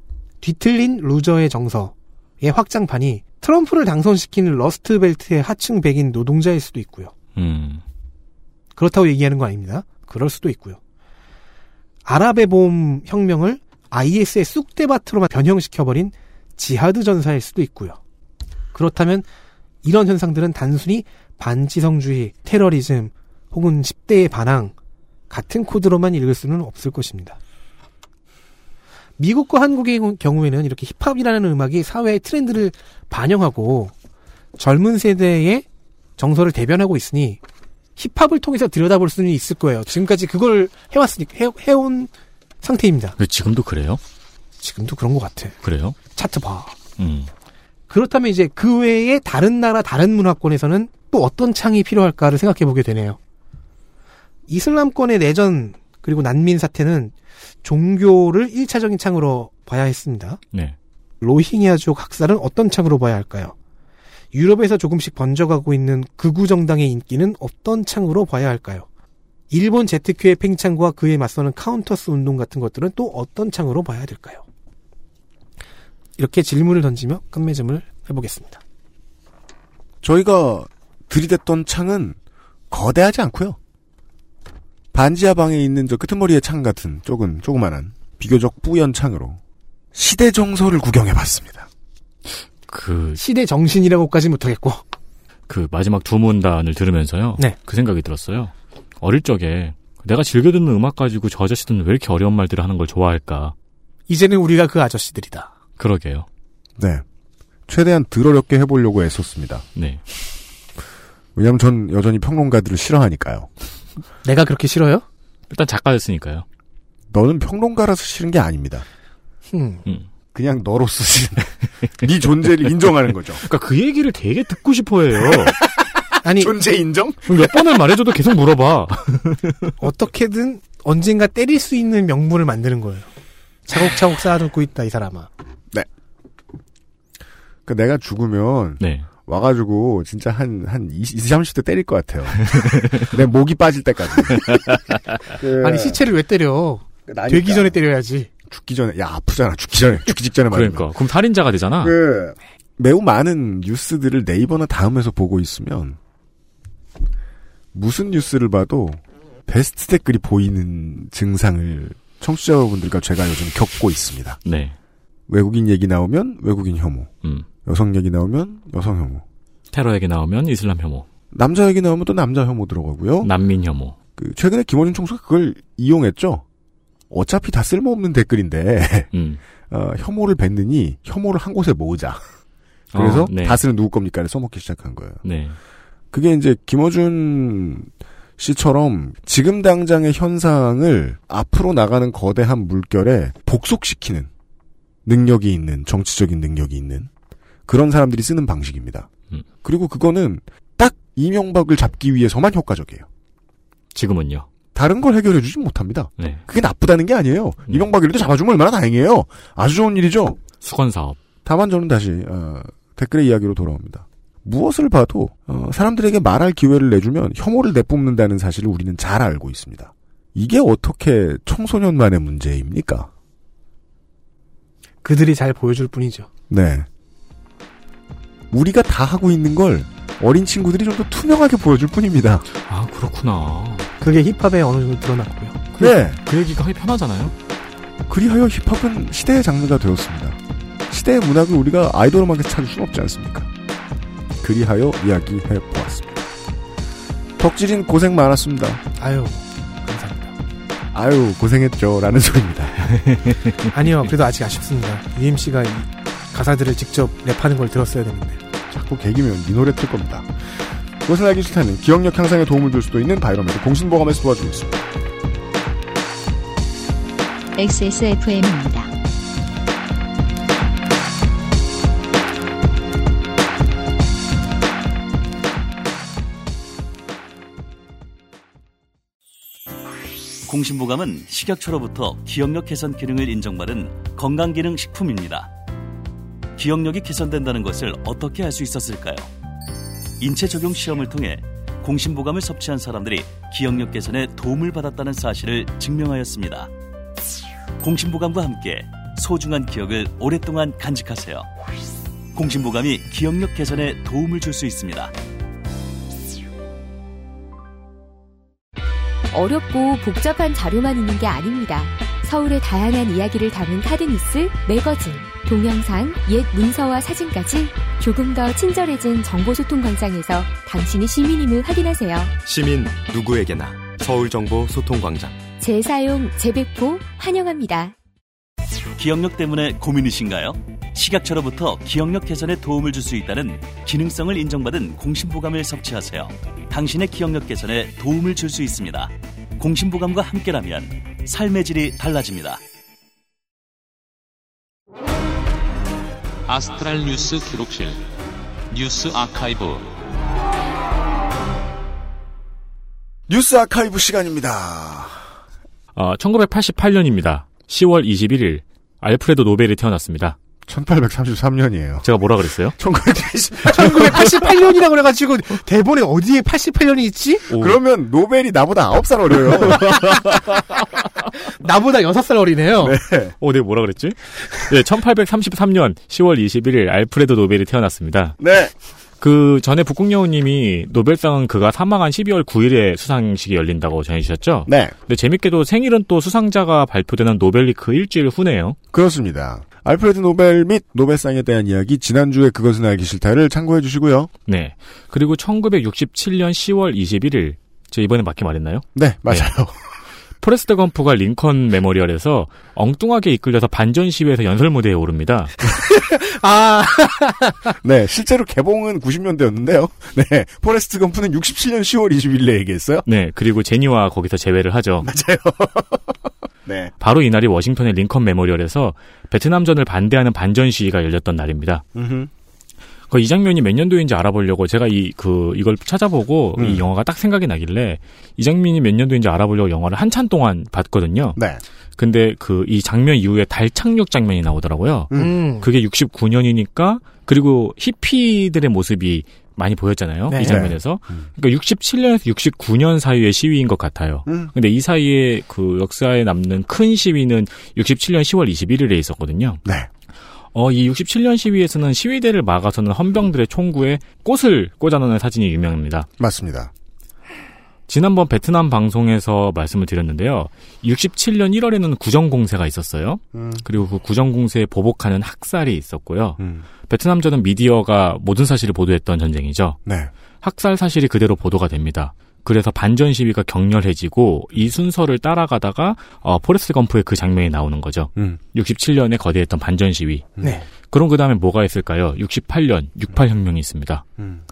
뒤틀린 루저의 정서의 확장판이 트럼프를 당선시키는 러스트벨트의 하층 백인 노동자일 수도 있고요. 음. 그렇다고 얘기하는 거 아닙니다. 그럴 수도 있고요. 아랍의 봄 혁명을 IS의 쑥대밭으로만 변형시켜버린 지하드 전사일 수도 있고요. 그렇다면 이런 현상들은 단순히 반지성주의, 테러리즘 혹은 10대의 반항 같은 코드로만 읽을 수는 없을 것입니다. 미국과 한국의 경우에는 이렇게 힙합이라는 음악이 사회의 트렌드를 반영하고 젊은 세대의 정서를 대변하고 있으니 힙합을 통해서 들여다볼 수는 있을 거예요. 지금까지 그걸 해왔으니까 해, 해온 상태입니다. 지금도 그래요? 지금도 그런 것 같아. 그래요? 차트 봐. 음. 그렇다면 이제 그 외에 다른 나라 다른 문화권에서는 또 어떤 창이 필요할까를 생각해 보게 되네요. 이슬람권의 내전 그리고 난민 사태는 종교를 1차적인 창으로 봐야 했습니다. 네. 로힝야족 학살은 어떤 창으로 봐야 할까요? 유럽에서 조금씩 번져가고 있는 극우 정당의 인기는 어떤 창으로 봐야 할까요? 일본 재특회의 팽창과 그에 맞서는 카운터스 운동 같은 것들은 또 어떤 창으로 봐야 될까요? 이렇게 질문을 던지며 끝맺음을 해보겠습니다. 저희가 들이댔던 창은 거대하지 않고요. 반지하 방에 있는 저 끄트머리의 창 같은 조금 조그만한 비교적 뿌연 창으로 시대 정서를 구경해봤습니다. 그, 시대 정신이라고까지 못하겠고 그 마지막 두 문단을 들으면서요. 네. 그 생각이 들었어요. 어릴 적에 내가 즐겨 듣는 음악 가지고 저 아저씨들은 왜 이렇게 어려운 말들을 하는 걸 좋아할까? 이제는 우리가 그 아저씨들이다. 그러게요. 네. 최대한 덜 어렵게 해보려고 애썼습니다. 네. 왜냐면 전 여전히 평론가들을 싫어하니까요. 내가 그렇게 싫어요? 일단 작가였으니까요. 너는 평론가라서 싫은 게 아닙니다. 음. 음. 그냥 너로서 싫은. 네 존재를 인정하는 거죠. 그러니까 그 얘기를 되게 듣고 싶어해요. 아니 존재 인정? 몇 번을 말해줘도 계속 물어봐. 어떻게든 언젠가 때릴 수 있는 명분을 만드는 거예요. 차곡차곡 쌓아놓고 있다 이 사람아. 그 내가 죽으면 네. 와가지고 진짜 한, 한 20, 30대 때릴 것 같아요. 내 목이 빠질 때까지. 그, 아니 시체를 왜 때려? 나니까. 되기 전에 때려야지. 죽기 전에, 야, 아프잖아. 죽기 전에, 죽기 직전에 맞으면. 그러니까. 그럼 살인자가 되잖아. 그, 매우 많은 뉴스들을 네이버나 다음에서 보고 있으면, 무슨 뉴스를 봐도 베스트 댓글이 보이는 증상을 청취자 여러분들과 제가 요즘 겪고 있습니다. 네. 외국인 얘기 나오면 외국인 혐오. 음. 여성 얘기 나오면 여성 혐오. 테러 얘기 나오면 이슬람 혐오. 남자 얘기 나오면 또 남자 혐오 들어가고요. 난민 혐오. 그 최근에 김원준 총수가 그걸 이용했죠. 어차피 다 쓸모없는 댓글인데 음. 어, 혐오를 뱉느니 혐오를 한 곳에 모으자. 그래서 어, 네. 다스는 누구 겁니까를 써먹기 시작한 거예요. 네. 그게 이제 김어준 씨처럼 지금 당장의 현상을 앞으로 나가는 거대한 물결에 복속시키는 능력이 있는 정치적인 능력이 있는 그런 사람들이 쓰는 방식입니다. 음. 그리고 그거는 딱 이명박을 잡기 위해서만 효과적이에요. 지금은요. 다른 걸 해결해주지 못합니다. 네. 그게 나쁘다는 게 아니에요. 이명박이라도 잡아주면 얼마나 다행이에요. 아주 좋은 일이죠. 수건 사업. 다만 저는 다시 어, 댓글의 이야기로 돌아옵니다. 무엇을 봐도 어, 사람들에게 말할 기회를 내주면 혐오를 내뿜는다는 사실을 우리는 잘 알고 있습니다. 이게 어떻게 청소년만의 문제입니까? 그들이 잘 보여줄 뿐이죠. 네. 우리가 다 하고 있는 걸 어린 친구들이 좀 더 투명하게 보여줄 뿐입니다. 아, 그렇구나. 그게 힙합에 어느 정도 드러났고요. 네. 그 얘기가 하기 편하잖아요. 그리하여 힙합은 시대의 장르가 되었습니다. 시대의 문학을 우리가 아이돌 음악에서 찾을 수는 없지 않습니까? 그리하여 이야기해 보았습니다. 덕질인 고생 많았습니다. 아유 감사합니다. 아유 고생했죠 라는 소리입니다. 아니요 그래도 아직 아쉽습니다. UMC가 이 가사들을 직접 랩하는 걸 들었어야 되는데. 자꾸 개기면 이 노래 틀 겁니다. 그것을 알기 싫다는 기억력 향상에 도움을 줄 수도 있는 바이러메드 공신보감에서 도와주고 있습니다. XSFM입니다. 공신보감은 식약처로부터 기억력 개선 기능을 인정받은 건강기능 식품입니다. 기억력이 개선된다는 것을 어떻게 알 수 있었을까요? 인체 적용 시험을 통해 공신보감을 섭취한 사람들이 기억력 개선에 도움을 받았다는 사실을 증명하였습니다. 공신보감과 함께 소중한 기억을 오랫동안 간직하세요. 공신보감이 기억력 개선에 도움을 줄 수 있습니다. 어렵고 복잡한 자료만 있는 게 아닙니다. 서울의 다양한 이야기를 담은 카드뉴스, 매거진, 동영상, 옛 문서와 사진까지 조금 더 친절해진 정보소통 광장에서 당신이 시민임을 확인하세요. 시민 누구에게나 서울정보소통광장 재사용, 재배포 환영합니다. 기억력 때문에 고민이신가요? 식약처로부터 기억력 개선에 도움을 줄 수 있다는 기능성을 인정받은 공신보감을 섭취하세요. 당신의 기억력 개선에 도움을 줄 수 있습니다. 공신보감과 함께라면 삶의 질이 달라집니다. 아스트랄 뉴스 기록실 뉴스 아카이브 뉴스 아카이브 시간입니다. 어, 1988년입니다. 10월 21일 알프레도 노벨이 태어났습니다. 1833년이에요. 제가 뭐라 그랬어요? 1988년이라고 그래가지고 대본에 어디에 88년이 있지? 그러면 노벨이 나보다 9살 어려요. 나보다 6살 어리네요. 네. 어, 내가 뭐라 그랬지? 네, 1833년 10월 21일 알프레도 노벨이 태어났습니다. 네. 그 전에 북극여우님이 노벨상은 그가 사망한 12월 9일에 수상식이 열린다고 전해주셨죠? 네. 근데 재밌게도 생일은 또 수상자가 발표되는 노벨리크 일주일 후네요. 그렇습니다. 알프레드 노벨 및 노벨상에 대한 이야기 지난주에 그것은 알기 싫다를 참고해 주시고요. 네. 그리고 1967년 10월 21일 저 이번에 맞게 말했나요? 네, 맞아요. 포레스트 검프가 링컨 메모리얼에서 엉뚱하게 이끌려서 반전 시위에서 연설 무대에 오릅니다. 아, 네, 실제로 개봉은 90년대였는데요. 네, 포레스트 검프는 67년 10월 20일에 얘기했어요. 네, 그리고 제니와 거기서 재회를 하죠. 맞아요. 네. 바로 이날이 워싱턴의 링컨 메모리얼에서 베트남전을 반대하는 반전 시위가 열렸던 날입니다. 음흠. 그이 장면이 몇 년도인지 알아보려고 제가 이 그 이걸 찾아보고 음. 이 영화가 딱 생각이 나길래 이 장면이 몇 년도인지 알아보려고 영화를 한참 동안 봤거든요. 네. 근데 그 이 장면 이후에 달 착륙 장면이 나오더라고요. 음. 그게 69년이니까 그리고 히피들의 모습이 많이 보였잖아요. 네. 이 장면에서. 그러니까 67년에서 69년 사이의 시위인 것 같아요. 음. 근데 이 사이에 그 역사에 남는 큰 시위는 67년 10월 21일에 있었거든요. 네. 어, 이 67년 시위에서는 시위대를 막아서는 헌병들의 총구에 꽃을 꽂아놓는 사진이 유명합니다. 맞습니다. 지난번 베트남 방송에서 말씀을 드렸는데요. 67년 1월에는 구정공세가 있었어요. 음. 그리고 그 구정공세에 보복하는 학살이 있었고요. 음. 베트남전은 미디어가 모든 사실을 보도했던 전쟁이죠. 네. 학살 사실이 그대로 보도가 됩니다. 그래서 반전 시위가 격렬해지고 이 순서를 따라가다가 어, 포레스트 검프의 그 장면이 나오는 거죠. 음. 67년에 거대했던 반전 시위. 네. 그럼 그 다음에 뭐가 있을까요? 68년 68혁명이 있습니다. 음.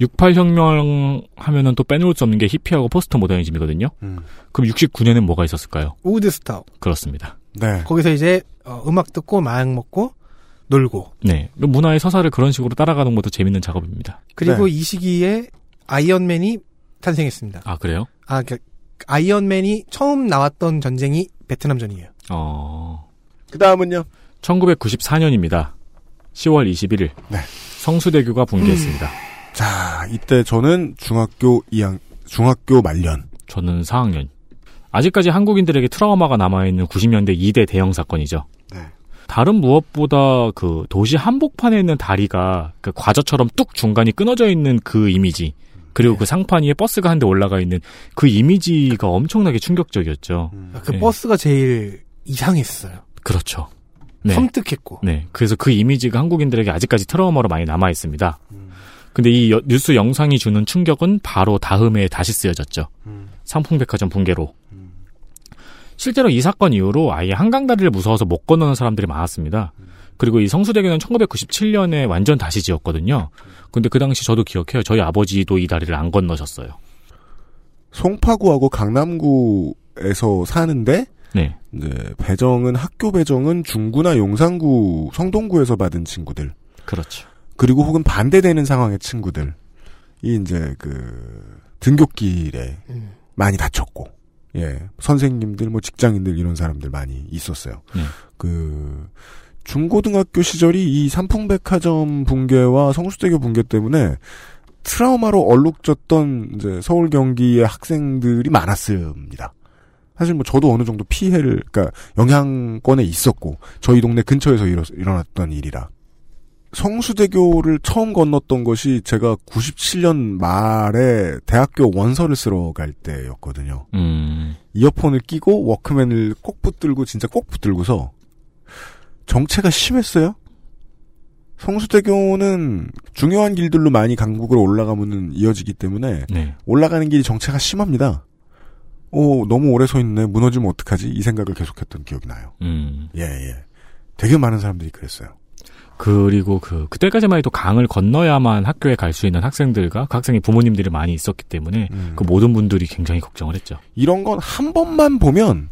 68혁명 하면은 또 빼놓을 수 없는 게 히피하고 포스트 모더니즘이거든요. 음. 그럼 69년엔 뭐가 있었을까요? 우드스탁. 그렇습니다. 네. 거기서 이제 어, 음악 듣고 마약 먹고 놀고 네. 문화의 서사를 그런 식으로 따라가는 것도 재밌는 작업입니다. 그리고 네. 이 시기에 아이언맨이 탄생했습니다. 아, 그래요? 아, 그 아이언맨이 처음 나왔던 전쟁이 베트남전이에요. 어, 그 다음은요. 1994년입니다. 10월 21일. 네. 성수대교가 붕괴했습니다. 자, 이때 저는 중학교 2학, 중학교 말년. 저는 4학년. 아직까지 한국인들에게 트라우마가 남아있는 90년대 2대 대형 사건이죠. 네. 다른 무엇보다 그 도시 한복판에 있는 다리가 그 과저처럼 뚝 중간이 끊어져 있는 그 이미지. 그리고 그 상판 위에 버스가 한 대 올라가 있는 그 이미지가 엄청나게 충격적이었죠. 그 네. 버스가 제일 이상했어요. 그렇죠. 네. 섬뜩했고. 네. 그래서 그 이미지가 한국인들에게 아직까지 트라우마로 많이 남아 있습니다. 근데 이 여- 뉴스 영상이 주는 충격은 바로 다음에 다시 쓰여졌죠. 삼풍백화점 붕괴로. 실제로 이 사건 이후로 아예 한강다리를 무서워서 못 건너는 사람들이 많았습니다. 그리고 이 성수대교는 1997년에 완전 다시 지었거든요. 근데 그 당시 저도 기억해요. 저희 아버지도 이 다리를 안 건너셨어요. 송파구하고 강남구에서 사는데 네. 이제 배정은 학교 배정은 중구나 용산구, 성동구에서 받은 친구들. 그렇죠. 그리고 혹은 반대되는 상황의 친구들이 이제 그 등굣길에 음. 많이 다쳤고, 예 선생님들 뭐 직장인들 이런 사람들 많이 있었어요. 네. 그 중고등학교 시절이 이 삼풍백화점 붕괴와 성수대교 붕괴 때문에 트라우마로 얼룩졌던 이제 서울 경기의 학생들이 많았습니다. 사실 뭐 저도 어느 정도 피해를 그러니까 영향권에 있었고 저희 동네 근처에서 일어, 일어났던 일이라 성수대교를 처음 건넜던 것이 제가 97년 말에 대학교 원서를 쓰러 갈 때였거든요. 음. 이어폰을 끼고 워크맨을 꼭 붙들고 진짜 꼭 붙들고서 정체가 심했어요. 성수대교는 중요한 길들로 많이 강북으로 올라가면 이어지기 때문에 네. 올라가는 길이 정체가 심합니다. 오 너무 오래 서 있네 무너지면 어떡하지 이 생각을 계속했던 기억이 나요. 음. 예 예. 되게 많은 사람들이 그랬어요. 그리고 그 그때까지만 해도 강을 건너야만 학교에 갈 수 있는 학생들과 그 학생의 부모님들이 많이 있었기 때문에 음. 그 모든 분들이 굉장히 걱정을 했죠. 이런 건 한 번만 보면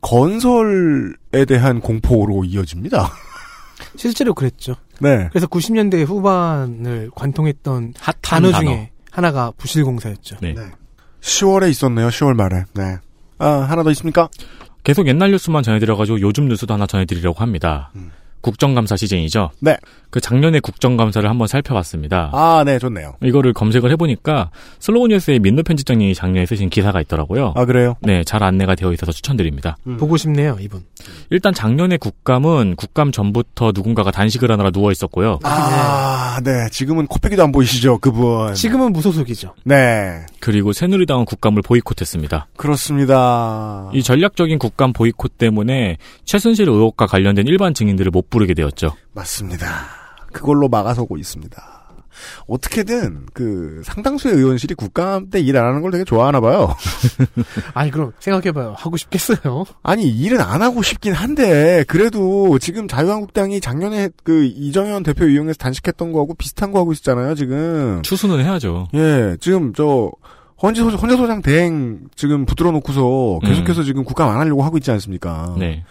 건설에 대한 공포로 이어집니다. 실제로 그랬죠. 네. 그래서 90년대 후반을 관통했던 핫한 단어 단어. 중에 하나가 부실공사였죠. 네. 네. 10월에 있었네요. 10월 말에. 네. 아, 하나 더 있습니까? 계속 옛날 뉴스만 전해드려가지고 요즘 뉴스도 하나 전해드리려고 합니다. 국정감사 시즌이죠. 네. 그 작년에 국정감사를 한번 살펴봤습니다. 아, 네, 좋네요. 이거를 검색을 해보니까 슬로우 뉴스의 민노 편집장님이 작년에 쓰신 기사가 있더라고요. 아, 그래요? 네, 잘 안내가 되어 있어서 추천드립니다. 보고 싶네요, 이분. 일단 작년에 국감은 국감 전부터 누군가가 단식을 하느라 누워 있었고요. 아, 네. 지금은 코빼기도 안 보이시죠, 그분. 지금은 무소속이죠. 네. 그리고 새누리당은 국감을 보이콧했습니다. 그렇습니다. 이 전략적인 국감 보이콧 때문에 최순실 의혹과 관련된 일반 증인들을 못 부르게 되었죠. 맞습니다. 그걸로 막아서고 있습니다. 어떻게든 그 상당수의 의원실이 국감 때 일 안 하는 걸 되게 좋아하나 봐요. 아니 그럼 생각해봐요. 하고 싶겠어요? 아니 일은 안 하고 싶긴 한데 그래도 지금 자유한국당이 작년에 그 이정현 대표 이용해서 단식했던 거하고 비슷한 거 하고 있잖아요. 지금 추수는 해야죠. 예, 지금 저 헌재 소 헌재 소장 대행 지금 붙들어 놓고서 계속해서 지금 국감 안 하려고 하고 있지 않습니까? 네.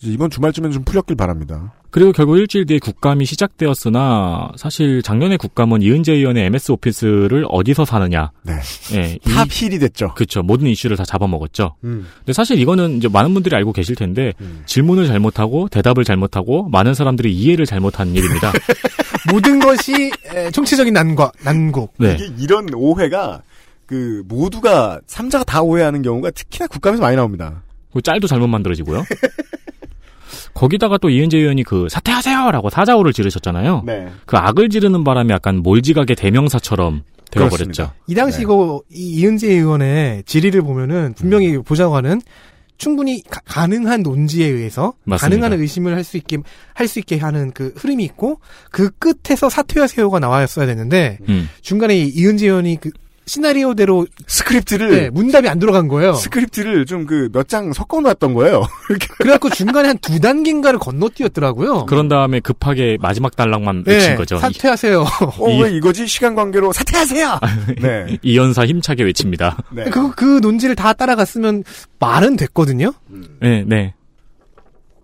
이제 이번 주말쯤엔 좀 풀렸길 바랍니다. 그리고 결국 일주일 뒤에 국감이 시작되었으나 사실 작년에 국감은 이은재 의원의 MS 오피스를 어디서 사느냐. 네. 예, 탑 힛이 됐죠. 그렇죠. 모든 이슈를 다 잡아먹었죠. 음. 근데 사실 이거는 이제 많은 분들이 알고 계실 텐데 질문을 잘못하고 대답을 잘못하고 많은 사람들이 이해를 잘못한 일입니다. 모든 것이 에, 총체적인 난과 난국. 네. 이게 이런 오해가 그 모두가 삼자가 다 오해하는 경우가 특히나 국감에서 많이 나옵니다. 그 짤도 잘못 만들어지고요. 거기다가 또 이은재 의원이 그 사퇴하세요라고 사자후를 지르셨잖아요. 네. 그 악을 지르는 바람에 약간 몰지각의 대명사처럼 되어버렸죠. 이 당시 네. 이거 이 이은재 의원의 질의를 보면은 분명히 음. 보좌관은 충분히 가, 능한 논지에 의해서 맞습니다. 가능한 의심을 할 수 있게 할 수 있게 하는 그 흐름이 있고 그 끝에서 사퇴하세요가 나왔어야 되는데 음. 중간에 이 이은재 의원이 그 시나리오대로 스크립트를 네, 문답이 안 들어간 거예요. 스크립트를 좀 그 몇 장 섞어 놨던 거예요. 그래갖고 중간에 한 두 단계인가를 건너뛰었더라고요. 그런 다음에 급하게 마지막 단락만 네, 외친 거죠. 사퇴하세요. 어, 이- 왜 이거지? 시간 관계로 사퇴하세요! 네. 이, 이연사 힘차게 외칩니다. 네. 그, 그 논지를 다 따라갔으면 말은 됐거든요. 네, 네.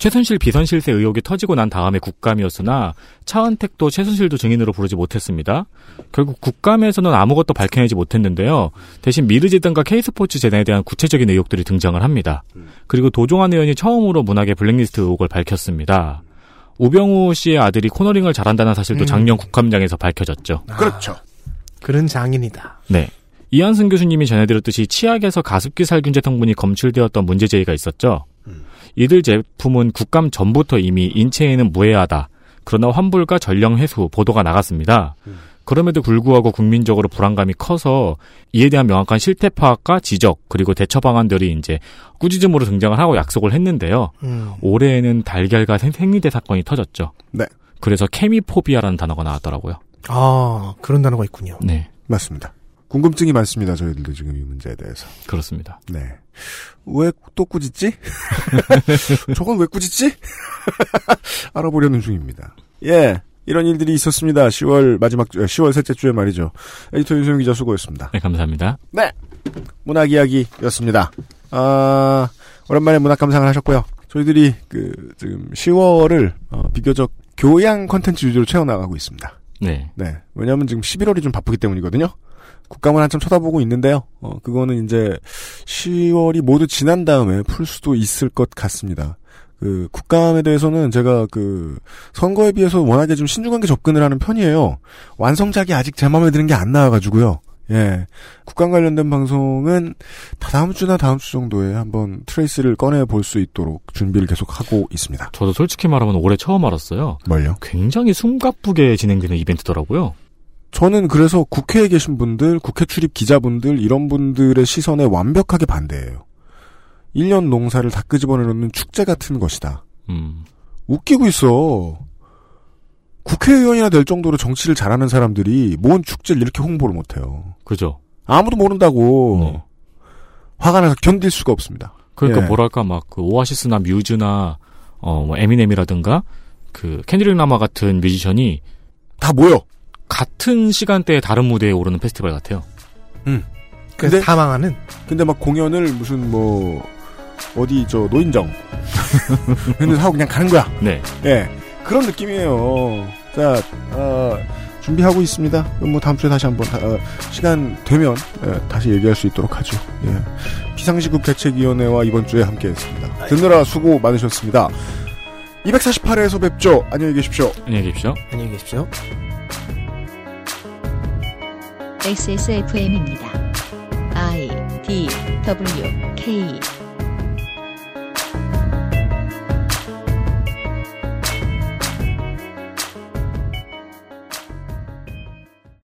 최순실 비선실세 의혹이 터지고 난 다음에 국감이었으나 차은택도 최순실도 증인으로 부르지 못했습니다. 결국 국감에서는 아무것도 밝혀내지 못했는데요. 대신 미르재단과 K스포츠 재단에 대한 구체적인 의혹들이 등장을 합니다. 그리고 도종환 의원이 처음으로 문학의 블랙리스트 의혹을 밝혔습니다. 우병우 씨의 아들이 코너링을 잘한다는 사실도 음. 작년 국감장에서 밝혀졌죠. 그렇죠. 그런 장인이다. 네. 이한승 교수님이 전해드렸듯이 치약에서 가습기 살균제 성분이 검출되었던 문제 제기가 있었죠. 이들 제품은 국감 전부터 이미 인체에는 무해하다. 그러나 환불과 전령 회수 보도가 나갔습니다. 그럼에도 불구하고 국민적으로 불안감이 커서 이에 대한 명확한 실태 파악과 지적 그리고 대처 방안들이 이제 꾸짖음으로 등장을 하고 약속을 했는데요. 음. 올해에는 달걀과 생- 생리대 사건이 터졌죠. 네. 그래서 케미포비아라는 단어가 나왔더라고요. 아 그런 단어가 있군요. 네, 맞습니다. 궁금증이 많습니다. 저희들도 지금 이 문제에 대해서. 그렇습니다. 네. 왜 또 꾸짖지? 저건 왜 꾸짖지? 알아보려는 중입니다. 예. 이런 일들이 있었습니다. 10월 마지막 주, 10월 셋째 주에 말이죠. 에디터 윤소영 기자 수고했습니다. 네, 감사합니다. 네. 문학 이야기였습니다. 아, 오랜만에 문학 감상을 하셨고요. 저희들이 그 지금 10월을 어, 비교적 교양 컨텐츠 위주로 채워 나가고 있습니다. 네. 네. 왜냐하면 지금 11월이 좀 바쁘기 때문이거든요. 국감을 한참 쳐다보고 있는데요. 어, 그거는 이제 10월이 모두 지난 다음에 풀 수도 있을 것 같습니다. 그 국감에 대해서는 제가 그 선거에 비해서 워낙에 좀 신중하게 접근을 하는 편이에요. 완성작이 아직 제 마음에 드는 게 안 나와가지고요. 예. 국감 관련된 방송은 다다음 주나 다음 주 정도에 한번 트레이스를 꺼내 볼 수 있도록 준비를 계속 하고 있습니다. 저도 솔직히 말하면 올해 처음 알았어요. 뭘요? 굉장히 숨가쁘게 진행되는 이벤트더라고요. 저는 그래서 국회에 계신 분들, 국회 출입 기자분들, 이런 분들의 시선에 완벽하게 반대예요. 1년 농사를 다 끄집어내놓는 축제 같은 것이다. 음, 웃기고 있어. 국회의원이나 될 정도로 정치를 잘하는 사람들이 뭔 축제를 이렇게 홍보를 못해요. 그죠. 아무도 모른다고. 네. 화가 나서 견딜 수가 없습니다. 그러니까 예. 뭐랄까 막 그 오아시스나 뮤즈나 어뭐 에미넴이라든가 그 캔드릭 라마 같은 뮤지션이 다 모여. 같은 시간대에 다른 무대에 오르는 페스티벌 같아요. 그래서 근데- 다 망하는. 근데 막 공연을 무슨 뭐 어디 저 노인정 근데 하고 그냥 가는 거야. 네. 예. 그런 느낌이에요. 자, 어, 준비하고 있습니다. 뭐 다음 주에 다시 한번 어, 시간 되면 예, 다시 얘기할 수 있도록 하죠. 예. 비상시국 대책위원회와 이번 주에 함께했습니다. 듣느라 수고 많으셨습니다. 248회에서 뵙죠. 안녕히 계십시오. 안녕히 계십시오. 안녕히 계십시오. XSFM입니다. I D W K